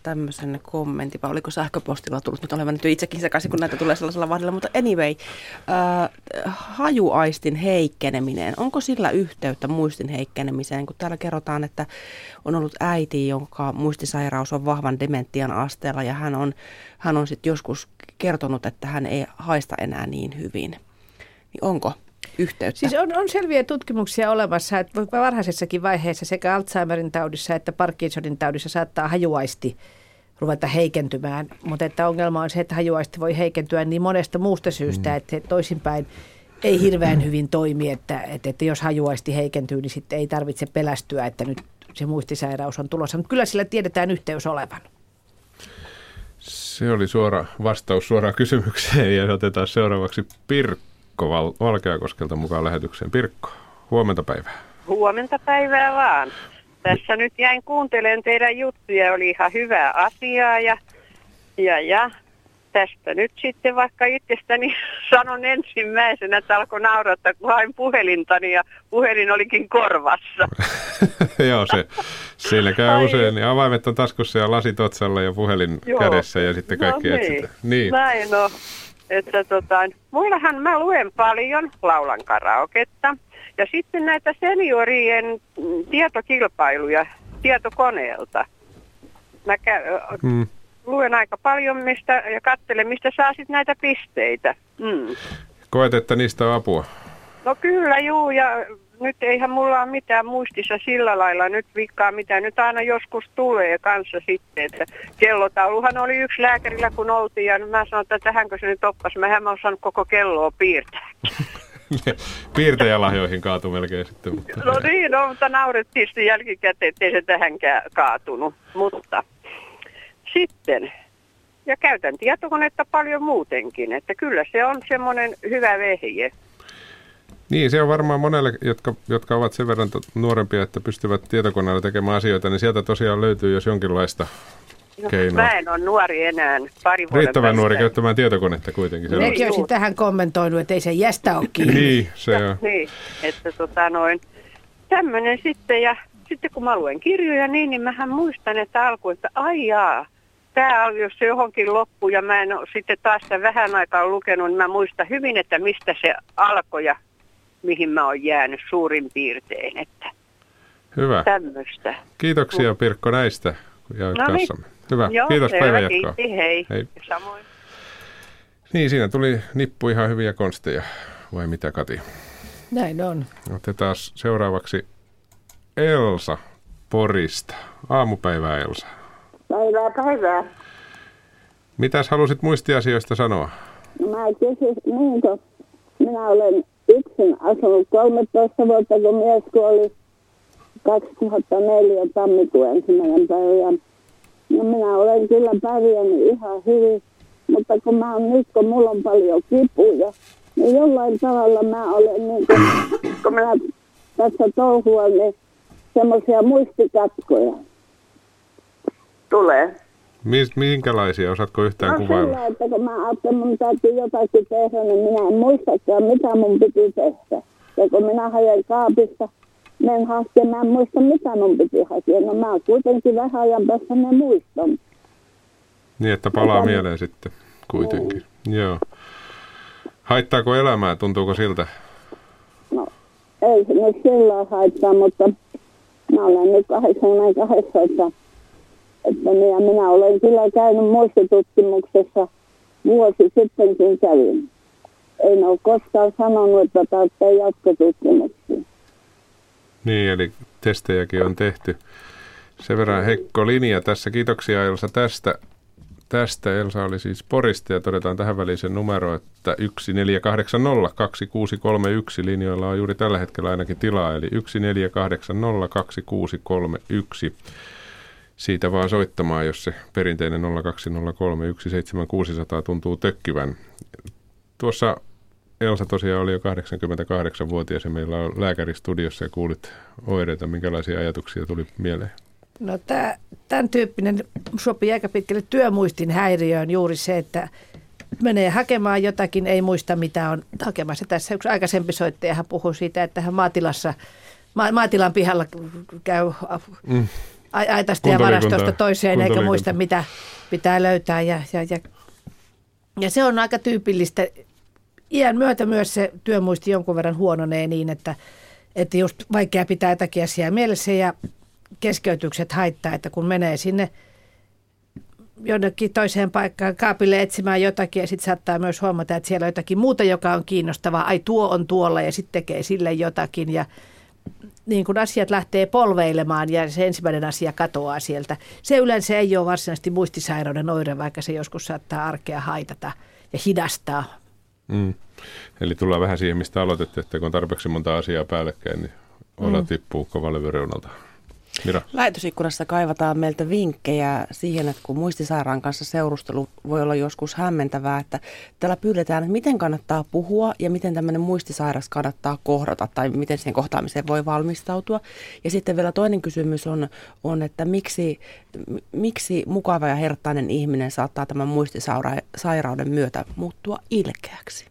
tämmöisen kommentin, vai oliko sähköpostilla tullut, nyt olen nyt itsekin sekaisin, kun näitä tulee sellaisella vahdilla, mutta anyway, äh, hajuaistin heikkeneminen, onko sillä yhteyttä muistin heikkenemiseen, kun täällä kerrotaan, että on ollut äiti, jonka muistisairaus on vahvan dementian asteella, ja hän on, hän on sitten joskus kertonut, että hän ei haista enää niin hyvin. Niin onko yhteyttä? Siis on, on selviä tutkimuksia olemassa, että varhaisessakin vaiheessa sekä Alzheimerin taudissa että Parkinsonin taudissa saattaa hajuaisti ruveta heikentymään, mutta että ongelma on se, että hajuaisti voi heikentyä niin monesta muusta syystä, mm. että toisinpäin ei hirveän hyvin toimi, että, että, että jos hajuaisti heikentyy, niin sitten ei tarvitse pelästyä, että nyt se muistisairaus on tulossa. Mutta kyllä sillä tiedetään yhteys olevan. Se oli suora vastaus suoraan kysymykseen ja otetaan seuraavaksi Pirkko. Pirkko Valkeakoskelta mukaan lähetykseen. Pirkko, huomenta päivää. Huomenta päivää vaan. Tässä nyt jäin kuuntelemaan teidän juttuja, oli ihan hyvää asiaa ja, ja, ja tästä nyt sitten vaikka itsestäni sanon ensimmäisenä, että alkoi naurattaa, kun hain puhelintani ja puhelin olikin korvassa. Joo, se, siinä käy Ai. usein. Niin avaimet on taskussa ja lasit otsalla ja puhelin Joo. kädessä ja sitten kaikki no niin. etsitään. Niin. Näin on. Että tota, mullahan mä luen paljon, laulan karaoketta. Ja sitten näitä seniorien tietokilpailuja tietokoneelta. Mä kä- mm. luen aika paljon mistä ja katselen, mistä saa sitten näitä pisteitä. Mm. Koet, että niistä on apua? No kyllä, juu, ja nyt eihän mulla ole mitään muistissa sillä lailla nyt vikkaa, mitä nyt aina joskus tulee kanssa sitten. Että kellotauluhan oli yksi lääkärillä kun oltiin ja mä sanoin, että tähänkö se nyt oppas. Mähän mä osannut koko kelloa piirtää. piirtäjälahjoihin kaatu melkein sitten. Mutta... No niin, no, mutta naurettiin sitten jälkikäteen, ettei se tähänkään kaatunut. Mutta sitten, ja käytän tietokonetta paljon muutenkin, että kyllä se on semmoinen hyvä vehje. Niin, se on varmaan monelle, jotka, jotka ovat sen verran nuorempia, että pystyvät tietokoneella tekemään asioita, niin sieltä tosiaan löytyy jos jonkinlaista no, keinoa. Mä en ole nuori enää, pari Riittävän päästä. nuori käyttämään tietokonetta kuitenkin. Minäkin olisin tähän kommentoinut, että ei se jästä ole kiinni. niin, se on. Niin, että tota noin, tämmöinen sitten ja sitten kun mä luen kirjoja niin, niin mähän muistan, että alkuun, että ai jaa, tämä oli jos se johonkin loppu ja mä en ole sitten taas sitä vähän aikaa lukenut, niin mä muistan hyvin, että mistä se alkoi ja mihin mä oon jäänyt suurin piirtein. Että Hyvä. Tämmöistä. Kiitoksia Pirkko näistä ja No no niin. Hyvä. Joo, Kiitos selvä, päivänjatkoa. kiitti, hei. hei. Samoin. Niin, siinä tuli nippu ihan hyviä konsteja. Vai mitä Kati? Näin on. Otetaan seuraavaksi Elsa Porista. Aamupäivää Elsa. Päivää, päivää. Mitäs halusit muistiasioista sanoa? No mä kysyn, niin kun minä olen yksin asunut 13 vuotta, kun mies kuoli 2004 tammikuun ensimmäinen päivä. Ja no minä olen kyllä pärjännyt ihan hyvin, mutta kun mä oon nyt, kun mulla on paljon kipuja, niin jollain tavalla mä olen niin kun, kun minä tässä touhuan, niin semmoisia muistikatkoja tulee. Mis, minkälaisia? Osaatko yhtään no kuvailla? sillä, että kun mä ajattelin, mun täytyy jotakin tehdä, niin minä en muistakaan, mitä mun piti tehdä. Ja kun minä hajen kaapista, men hakemaan, mä en muista, mitä mun piti hakea. No mä kuitenkin vähän ajan päästä ne muistan. Niin, että palaa Mitä- mieleen sitten kuitenkin. Joo. Haittaako elämää? Tuntuuko siltä? No, ei se nyt sillä haittaa, mutta mä olen nyt 88, minä, minä olen kyllä käynyt muistitutkimuksessa vuosi sittenkin kävin. En ole koskaan sanonut, että tarvitsee jatkotutkimuksia. Niin, eli testejäkin on tehty. Sen verran Hekko Linja tässä. Kiitoksia Elsa tästä. Tästä Elsa oli siis Porista ja todetaan tähän väliin sen numero, että 14802631 linjoilla on juuri tällä hetkellä ainakin tilaa, eli 14802631. Siitä vaan soittamaan, jos se perinteinen 020317600 tuntuu tökkivän. Tuossa Elsa tosiaan oli jo 88-vuotias ja meillä on lääkäri studiossa ja kuulit oireita. Minkälaisia ajatuksia tuli mieleen? No tää, tämän tyyppinen sopii aika pitkälle työmuistin häiriöön juuri se, että menee hakemaan jotakin, ei muista mitä on hakemassa. Tässä yksi aikaisempi soittajahan puhui siitä, että hän maatilassa, ma, maatilan pihalla käy Mm. Aitasta ja varastosta toiseen eikä muista mitä pitää löytää. Ja, ja, ja, ja se on aika tyypillistä. Iän myötä myös se työmuisti jonkun verran huononee niin, että, että just vaikea pitää jotakin asiaa mielessä ja keskeytykset haittaa, että kun menee sinne jonnekin toiseen paikkaan kaapille etsimään jotakin ja sitten saattaa myös huomata, että siellä on jotakin muuta, joka on kiinnostavaa. Ai tuo on tuolla ja sitten tekee sille jotakin ja niin kun asiat lähtee polveilemaan ja se ensimmäinen asia katoaa sieltä. Se yleensä ei ole varsinaisesti muistisairauden oire, vaikka se joskus saattaa arkea haitata ja hidastaa. Mm. Eli tullaan vähän siihen, mistä aloitettiin, että kun on tarpeeksi monta asiaa päällekkäin, niin ola Mm. tippuu kovalle reunalta. Mira? Lähetysikkunassa kaivataan meiltä vinkkejä siihen, että kun muistisairaan kanssa seurustelu voi olla joskus hämmentävää, että täällä pyydetään, että miten kannattaa puhua ja miten tämmöinen muistisairas kannattaa kohdata tai miten sen kohtaamiseen voi valmistautua. Ja sitten vielä toinen kysymys on, on että miksi, miksi mukava ja herttainen ihminen saattaa tämän muistisairauden myötä muuttua ilkeäksi?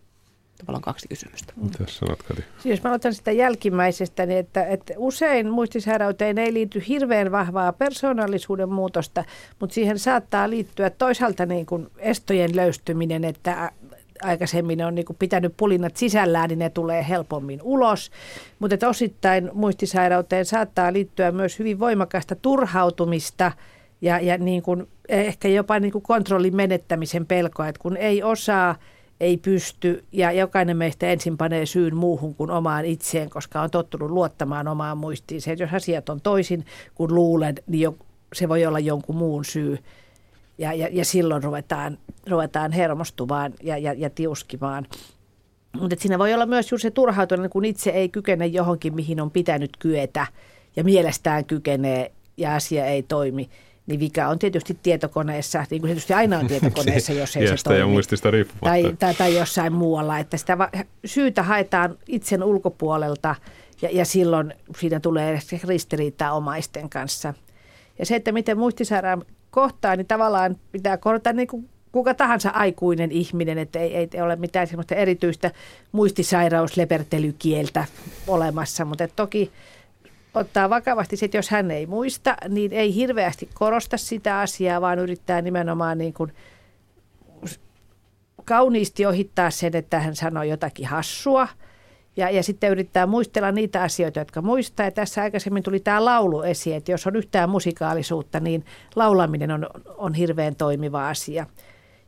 Tavallaan kaksi kysymystä. Mitä sanot, Kati? Siis jos mä otan sitä jälkimmäisestä, niin että, että usein muistisairauteen ei liity hirveän vahvaa persoonallisuuden muutosta, mutta siihen saattaa liittyä toisaalta niin kuin estojen löystyminen, että aikaisemmin on niin kuin pitänyt pulinat sisällään, niin ne tulee helpommin ulos. Mutta että osittain muistisairauteen saattaa liittyä myös hyvin voimakasta turhautumista ja, ja niin kuin, ehkä jopa niin kuin kontrollin menettämisen pelkoa, että kun ei osaa, ei pysty ja jokainen meistä ensin panee syyn muuhun kuin omaan itseen, koska on tottunut luottamaan omaan muistiin. Se, jos asiat on toisin kuin luulen, niin jo, se voi olla jonkun muun syy. Ja, ja, ja silloin ruvetaan, ruvetaan hermostumaan ja, ja, ja tiuskimaan. Mutta siinä voi olla myös juuri se turhautuminen, kun itse ei kykene johonkin, mihin on pitänyt kyetä ja mielestään kykenee ja asia ei toimi. Niin vika on tietysti tietokoneessa, niin kuin tietysti aina on tietokoneessa, jos ei se toimi. ja muistista tai, tai, tai jossain muualla. Että sitä va- syytä haetaan itsen ulkopuolelta ja, ja silloin siinä tulee ristiriitaa omaisten kanssa. Ja se, että miten muistisairaan kohtaa, niin tavallaan pitää korottaa niin kuin kuka tahansa aikuinen ihminen, että ei, ei ole mitään sellaista erityistä muistisairauslepertelykieltä olemassa, mutta toki ottaa vakavasti se, että jos hän ei muista, niin ei hirveästi korosta sitä asiaa, vaan yrittää nimenomaan niin kuin kauniisti ohittaa sen, että hän sanoo jotakin hassua. Ja, ja sitten yrittää muistella niitä asioita, jotka muistaa. Ja tässä aikaisemmin tuli tämä laulu esiin, että jos on yhtään musikaalisuutta, niin laulaminen on, on hirveän toimiva asia.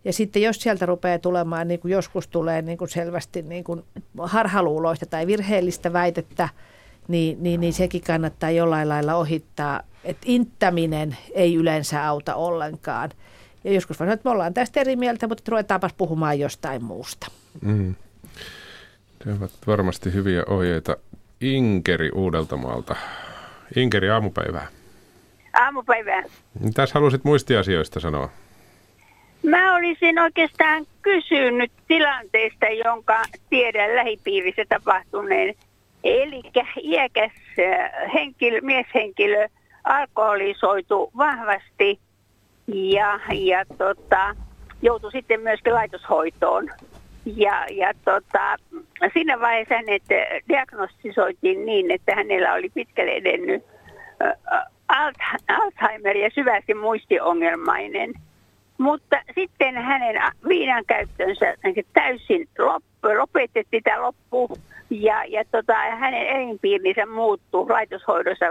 Ja sitten jos sieltä rupeaa tulemaan, niin kuin joskus tulee niin kuin selvästi niin kuin harhaluuloista tai virheellistä väitettä, niin, niin, niin sekin kannattaa jollain lailla ohittaa. Että inttäminen ei yleensä auta ollenkaan. Ja joskus vaan että me ollaan tästä eri mieltä, mutta ruvetaanpas puhumaan jostain muusta. Mm. Ne ovat varmasti hyviä ohjeita. Inkeri Uudeltamaalta. Inkeri, aamupäivää. Aamupäivää. Mitä halusit muistiasioista sanoa? Mä olisin oikeastaan kysynyt tilanteesta, jonka tiedän lähipiirissä tapahtuneen. Eli iäkäs äh, henkilö, mieshenkilö alkoholisoitu vahvasti ja, ja tota, joutui sitten myöskin laitoshoitoon. Ja, ja tota, siinä vaiheessa hänet diagnostisoitiin niin, että hänellä oli pitkälle edennyt äh, Alzheimer ja syvästi muistiongelmainen – mutta sitten hänen viinan käyttönsä täysin loppu, lopetettiin tämä loppu ja, ja tota, hänen elinpiirinsä muuttui laitoshoidossa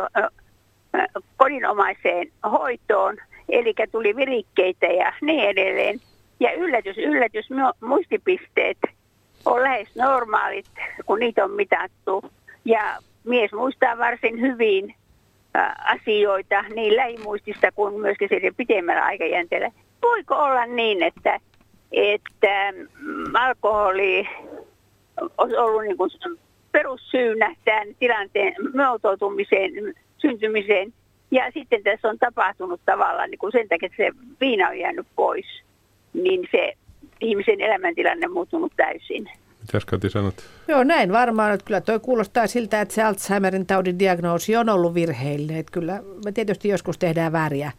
kodinomaiseen hoitoon, eli tuli virikkeitä ja niin edelleen. Ja yllätys, yllätys, muistipisteet on lähes normaalit, kun niitä on mitattu. Ja mies muistaa varsin hyvin asioita niin lähimuistista kuin myöskin sitten pitemmällä aikajänteellä voiko olla niin, että, että mm, alkoholi olisi ollut niin kuin perussyynä tämän tilanteen muotoutumiseen, syntymiseen. Ja sitten tässä on tapahtunut tavallaan niin kuin sen takia, että se viina on jäänyt pois, niin se ihmisen elämäntilanne on muuttunut täysin. Mitäs Kati sanot? Joo, näin varmaan. Että kyllä toi kuulostaa siltä, että se Alzheimerin taudin diagnoosi on ollut virheellinen. Että kyllä me tietysti joskus tehdään vääriä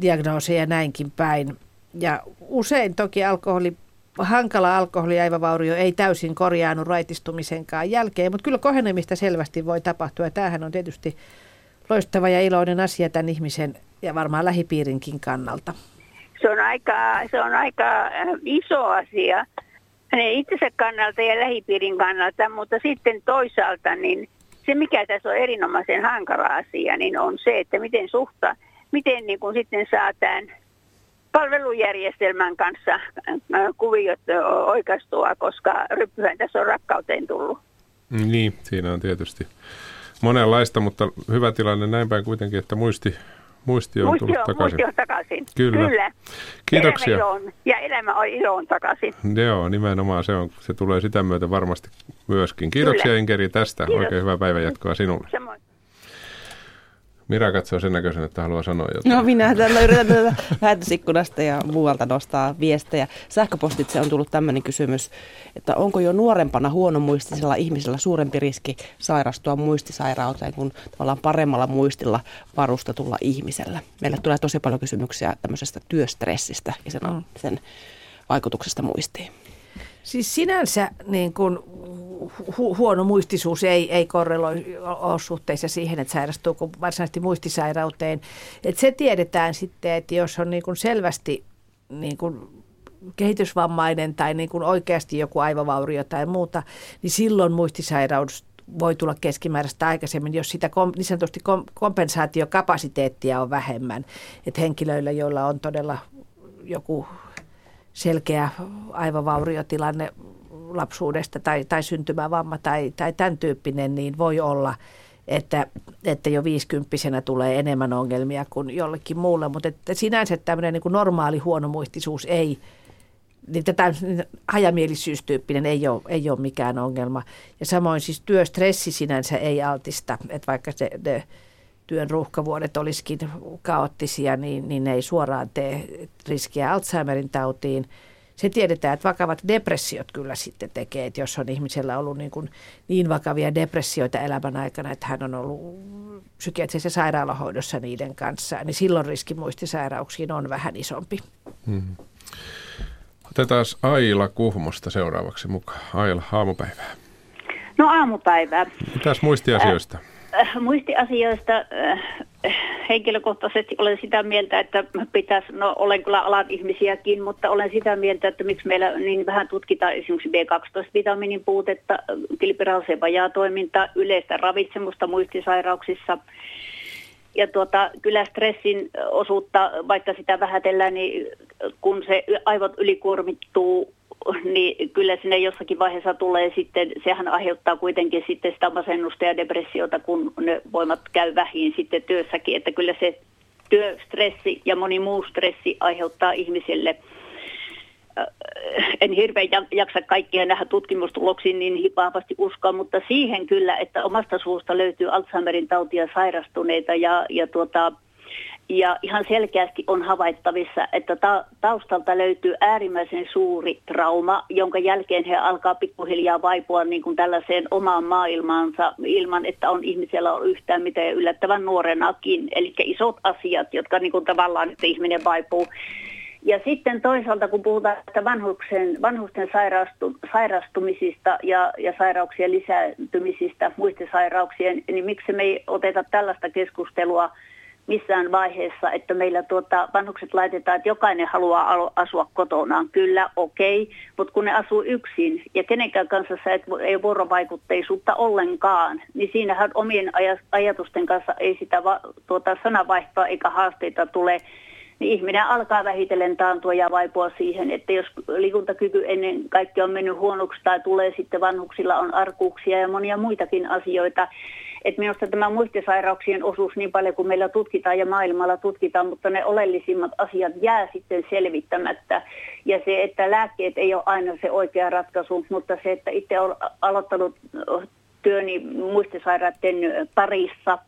diagnooseja näinkin päin. Ja usein toki alkoholi, hankala alkoholiaivavaurio ei täysin korjaannu raitistumisenkaan jälkeen, mutta kyllä kohenemista selvästi voi tapahtua. Ja tämähän on tietysti loistava ja iloinen asia tämän ihmisen ja varmaan lähipiirinkin kannalta. Se on aika, se on aika äh, iso asia hänen itsensä kannalta ja lähipiirin kannalta, mutta sitten toisaalta niin se, mikä tässä on erinomaisen hankala asia, niin on se, että miten suhta, miten niin kuin sitten saadaan palvelujärjestelmän kanssa äh, kuviot oikeastua, koska ryppyhän tässä on rakkauteen tullut. Niin, siinä on tietysti monenlaista, mutta hyvä tilanne näin päin kuitenkin, että muisti, muisti on muisti tullut on, takaisin. Muisti on takaisin. Kyllä. Kyllä. Kiitoksia. Elämä iloon, ja elämä on iloon takaisin. Joo, nimenomaan se, on, se tulee sitä myötä varmasti myöskin. Kiitoksia Kyllä. Inkeri tästä. Kiitos. Oikein hyvää päivänjatkoa sinulle. Samoin. Mira katsoo sen näköisen, että haluaa sanoa jotain. No minä tällä yritän tätä lähetysikkunasta ja muualta nostaa viestejä. Sähköpostitse on tullut tämmöinen kysymys, että onko jo nuorempana huonomuistisella ihmisellä suurempi riski sairastua muistisairauteen kuin tavallaan paremmalla muistilla varustetulla ihmisellä? Meille tulee tosi paljon kysymyksiä tämmöisestä työstressistä ja sen, mm. sen vaikutuksesta muistiin. Siis sinänsä niin kun, hu- huono muistisuus ei, ei korreloi ole suhteessa siihen, että sairastuuko varsinaisesti muistisairauteen. Et se tiedetään sitten, että jos on niin kun selvästi niin kun kehitysvammainen tai niin kun oikeasti joku aivovaurio tai muuta, niin silloin muistisairaus voi tulla keskimääräistä aikaisemmin, jos sitä kom, niin sanotusti kom, kompensaatiokapasiteettia on vähemmän. Että henkilöillä, joilla on todella joku selkeä aivovauriotilanne lapsuudesta tai, tai syntymävamma tai, tai tämän tyyppinen, niin voi olla, että, että jo viisikymppisenä tulee enemmän ongelmia kuin jollekin muulle. Mutta että sinänsä tämmöinen niin kuin normaali huonomuistisuus ei niin tätä hajamielisyystyyppinen ei ole, ei ole mikään ongelma. Ja samoin siis työstressi sinänsä ei altista, että vaikka se, ne työn ruuhkavuodet olisikin kaoottisia, niin, niin ne ei suoraan tee riskiä Alzheimerin tautiin. Se tiedetään, että vakavat depressiot kyllä sitten tekee, että jos on ihmisellä ollut niin, kuin niin vakavia depressioita elämän aikana, että hän on ollut psykiatrisessa sairaalahoidossa niiden kanssa, niin silloin riski muistisairauksiin on vähän isompi. Hmm. Otetaan Aila Kuhmosta seuraavaksi mukaan. Aila, aamupäivää. No aamupäivää. Mitäs muistiasioista? Äh, äh, muistiasioista äh, henkilökohtaisesti olen sitä mieltä, että pitäisi, no olen kyllä alan ihmisiäkin, mutta olen sitä mieltä, että miksi meillä niin vähän tutkitaan esimerkiksi B12-vitamiinin puutetta, kilpirauhaseen toiminta, yleistä ravitsemusta muistisairauksissa – ja tuota, kyllä stressin osuutta, vaikka sitä vähätellään, niin kun se aivot ylikuormittuu, niin kyllä sinne jossakin vaiheessa tulee sitten, sehän aiheuttaa kuitenkin sitten sitä masennusta ja depressiota, kun ne voimat käy vähin sitten työssäkin, että kyllä se työstressi ja moni muu stressi aiheuttaa ihmisille – en hirveän jaksa kaikkia nähdä tutkimustuloksiin niin vahvasti uskoa, mutta siihen kyllä, että omasta suusta löytyy Alzheimerin tautia sairastuneita ja, ja, tuota, ja ihan selkeästi on havaittavissa, että ta- taustalta löytyy äärimmäisen suuri trauma, jonka jälkeen he alkaa pikkuhiljaa vaipua niin kuin tällaiseen omaan maailmaansa ilman, että on ihmisellä on yhtään mitään yllättävän nuorenakin. Eli isot asiat, jotka niin kuin tavallaan, että ihminen vaipuu ja sitten toisaalta, kun puhutaan että vanhuksen, vanhusten sairastu, sairastumisista ja, ja sairauksien lisääntymisistä, muistisairauksien, niin miksi me ei oteta tällaista keskustelua missään vaiheessa, että meillä tuota, vanhukset laitetaan, että jokainen haluaa asua kotonaan. Kyllä, okei, okay, mutta kun ne asuu yksin ja kenenkään kanssa sä et, ei vuorovaikutteisuutta ollenkaan, niin siinähän omien ajatusten kanssa ei sitä tuota, sanavaihtoa eikä haasteita tule niin ihminen alkaa vähitellen taantua ja vaipua siihen, että jos liikuntakyky ennen kaikkea on mennyt huonoksi tai tulee sitten vanhuksilla on arkuuksia ja monia muitakin asioita, että minusta tämä muistisairauksien osuus niin paljon kuin meillä tutkitaan ja maailmalla tutkitaan, mutta ne oleellisimmat asiat jää sitten selvittämättä. Ja se, että lääkkeet ei ole aina se oikea ratkaisu, mutta se, että itse olen aloittanut työni muistisairaiden parissa –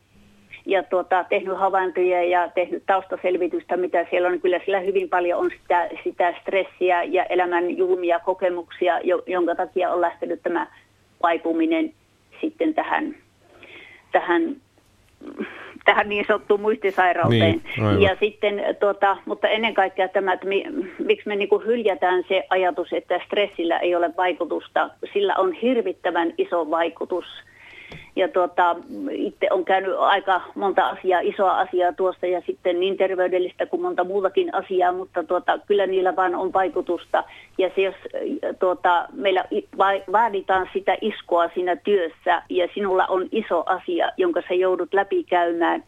ja tuota, tehnyt havaintoja ja tehnyt taustaselvitystä, mitä siellä on. Niin kyllä siellä hyvin paljon on sitä, sitä stressiä ja elämän julmia kokemuksia, jonka takia on lähtenyt tämä vaipuminen sitten tähän, tähän tähän niin sanottuun muistisairauteen. Niin, ja sitten, tuota, mutta ennen kaikkea tämä, että mi, miksi me niin kuin hyljätään se ajatus, että stressillä ei ole vaikutusta. Sillä on hirvittävän iso vaikutus ja tuota, itse on käynyt aika monta asiaa, isoa asiaa tuosta ja sitten niin terveydellistä kuin monta muutakin asiaa, mutta tuota, kyllä niillä vaan on vaikutusta. Ja se jos tuota, meillä vaaditaan sitä iskoa siinä työssä ja sinulla on iso asia, jonka sä joudut läpikäymään,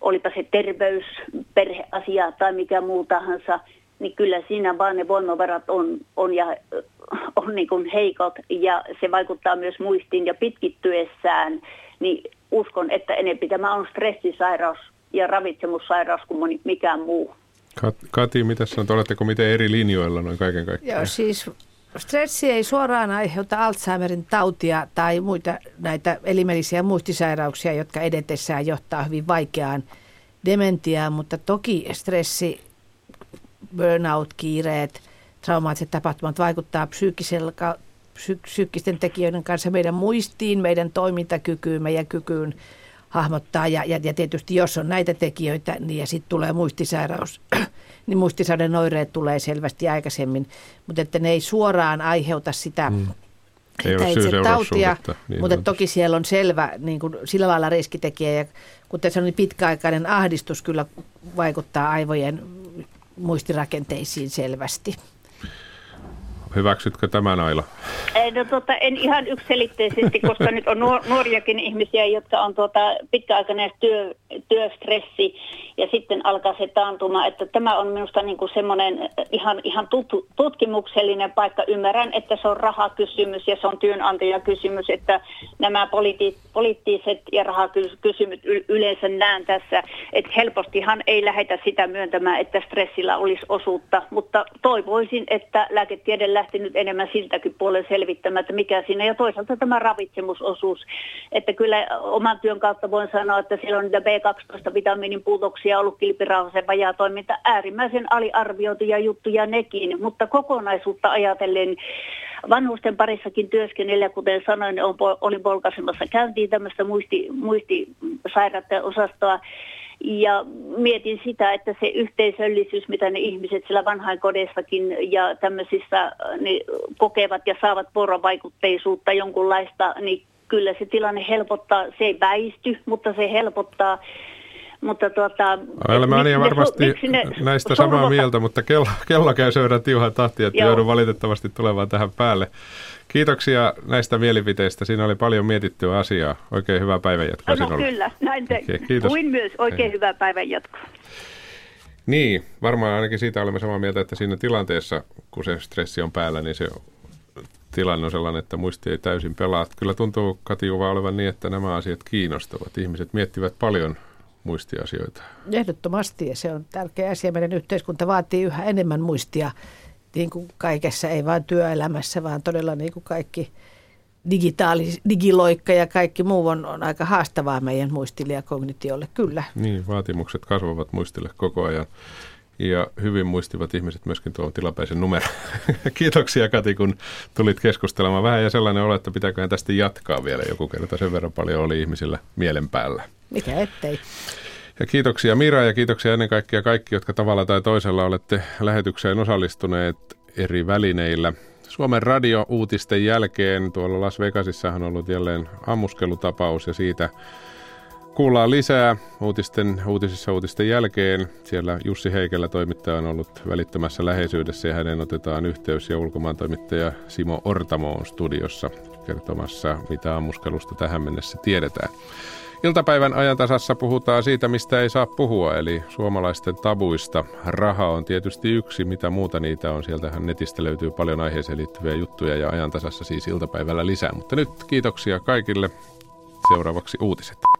olipa se terveys, perheasia tai mikä muu tahansa, niin kyllä siinä vaan ne voimavarat on, on ja on niin kuin heikot ja se vaikuttaa myös muistiin ja pitkittyessään, niin uskon, että enempi tämä on stressisairaus ja ravitsemussairaus kuin mikään muu. Kati, mitä sanot, oletteko miten eri linjoilla noin kaiken kaikkiaan? Joo, siis stressi ei suoraan aiheuta Alzheimerin tautia tai muita näitä elimellisiä muistisairauksia, jotka edetessään johtaa hyvin vaikeaan dementiaan, mutta toki stressi, burnout, kiireet – traumaattiset tapahtumat vaikuttaa psyykkisellä, psy, psyykkisten tekijöiden kanssa meidän muistiin, meidän toimintakykyyn, meidän kykyyn hahmottaa. Ja, ja, ja tietysti jos on näitä tekijöitä niin ja sitten tulee muistisairaus, niin muistisairauden oireet tulee selvästi aikaisemmin. Mutta että ne ei suoraan aiheuta sitä mm. Ei ole itse tautia, niin mutta toki siellä on selvä niin kuin sillä lailla riskitekijä. Ja kuten sanoin, niin pitkäaikainen ahdistus kyllä vaikuttaa aivojen muistirakenteisiin selvästi. Hyväksytkö tämän Aila? Ei, no, tota, en ihan yksilitteisesti, koska nyt on nuoriakin ihmisiä, jotka on tuota, pitkäaikainen työ, työstressi ja sitten alkaa se taantuma. Että tämä on minusta niin kuin semmoinen ihan, ihan tut, tutkimuksellinen paikka. Ymmärrän, että se on rahakysymys ja se on työnantajakysymys, että nämä politi, poliittiset ja rahakysymykset yleensä näen tässä, että helpostihan ei lähetä sitä myöntämään, että stressillä olisi osuutta, mutta toivoisin, että lääketiede lähti nyt enemmän siltäkin puolen selvittämään, että mikä siinä, ja toisaalta tämä ravitsemusosuus, että kyllä oman työn kautta voin sanoa, että siellä on niitä B12-vitamiinin puutoksia ollut kilpirauhasen vajaa toiminta äärimmäisen aliarvioituja juttuja nekin, mutta kokonaisuutta ajatellen vanhusten parissakin työskennellä, kuten sanoin, olin polkaisemassa käyntiin tämmöistä muisti, muistisairaiden osastoa, ja mietin sitä, että se yhteisöllisyys, mitä ne ihmiset siellä vanhainkodessakin ja tämmöisissä niin kokevat ja saavat vuorovaikutteisuutta jonkunlaista, niin kyllä se tilanne helpottaa. Se ei väisty, mutta se helpottaa. Mutta tuota, Olemme Anja varmasti ne, näistä samaa mieltä, mutta kello, kello käy seuraan tiuhan tahti, että Joo. joudun valitettavasti tulemaan tähän päälle. Kiitoksia näistä mielipiteistä. Siinä oli paljon mietittyä asiaa. Oikein hyvää päivänjatkoa no, sinulle. kyllä, näin te. Kiitos. Kuin myös oikein hyvää päivänjatkoa. Niin, varmaan ainakin siitä olemme samaa mieltä, että siinä tilanteessa, kun se stressi on päällä, niin se tilanne on sellainen, että muisti ei täysin pelaa. Kyllä tuntuu Katiuva olevan niin, että nämä asiat kiinnostavat. Ihmiset miettivät paljon muistiasioita. Ehdottomasti ja se on tärkeä asia. Meidän yhteiskunta vaatii yhä enemmän muistia niin kuin kaikessa, ei vain työelämässä, vaan todella niin kuin kaikki digitaali, digiloikka ja kaikki muu on, on aika haastavaa meidän muistille ja kognitiolle, kyllä. Niin, vaatimukset kasvavat muistille koko ajan. Ja hyvin muistivat ihmiset myöskin tuon tilapäisen numeron. Kiitoksia Kati, kun tulit keskustelemaan vähän ja sellainen olo, että pitääkö tästä jatkaa vielä joku kerta. Sen verran paljon oli ihmisillä mielen päällä. Mikä ettei. Ja kiitoksia Mira ja kiitoksia ennen kaikkea kaikki, jotka tavalla tai toisella olette lähetykseen osallistuneet eri välineillä. Suomen radio-uutisten jälkeen tuolla Las Vegasissahan on ollut jälleen ammuskelutapaus ja siitä kuullaan lisää uutisten, uutisissa uutisten jälkeen. Siellä Jussi Heikelä toimittaja on ollut välittömässä läheisyydessä ja hänen otetaan yhteys ja ulkomaan toimittaja Simo Ortamo on studiossa kertomassa, mitä ammuskelusta tähän mennessä tiedetään. Iltapäivän ajantasassa puhutaan siitä, mistä ei saa puhua, eli suomalaisten tabuista. Raha on tietysti yksi, mitä muuta niitä on. Sieltähän netistä löytyy paljon aiheeseen liittyviä juttuja ja ajantasassa siis iltapäivällä lisää. Mutta nyt kiitoksia kaikille. Seuraavaksi uutiset.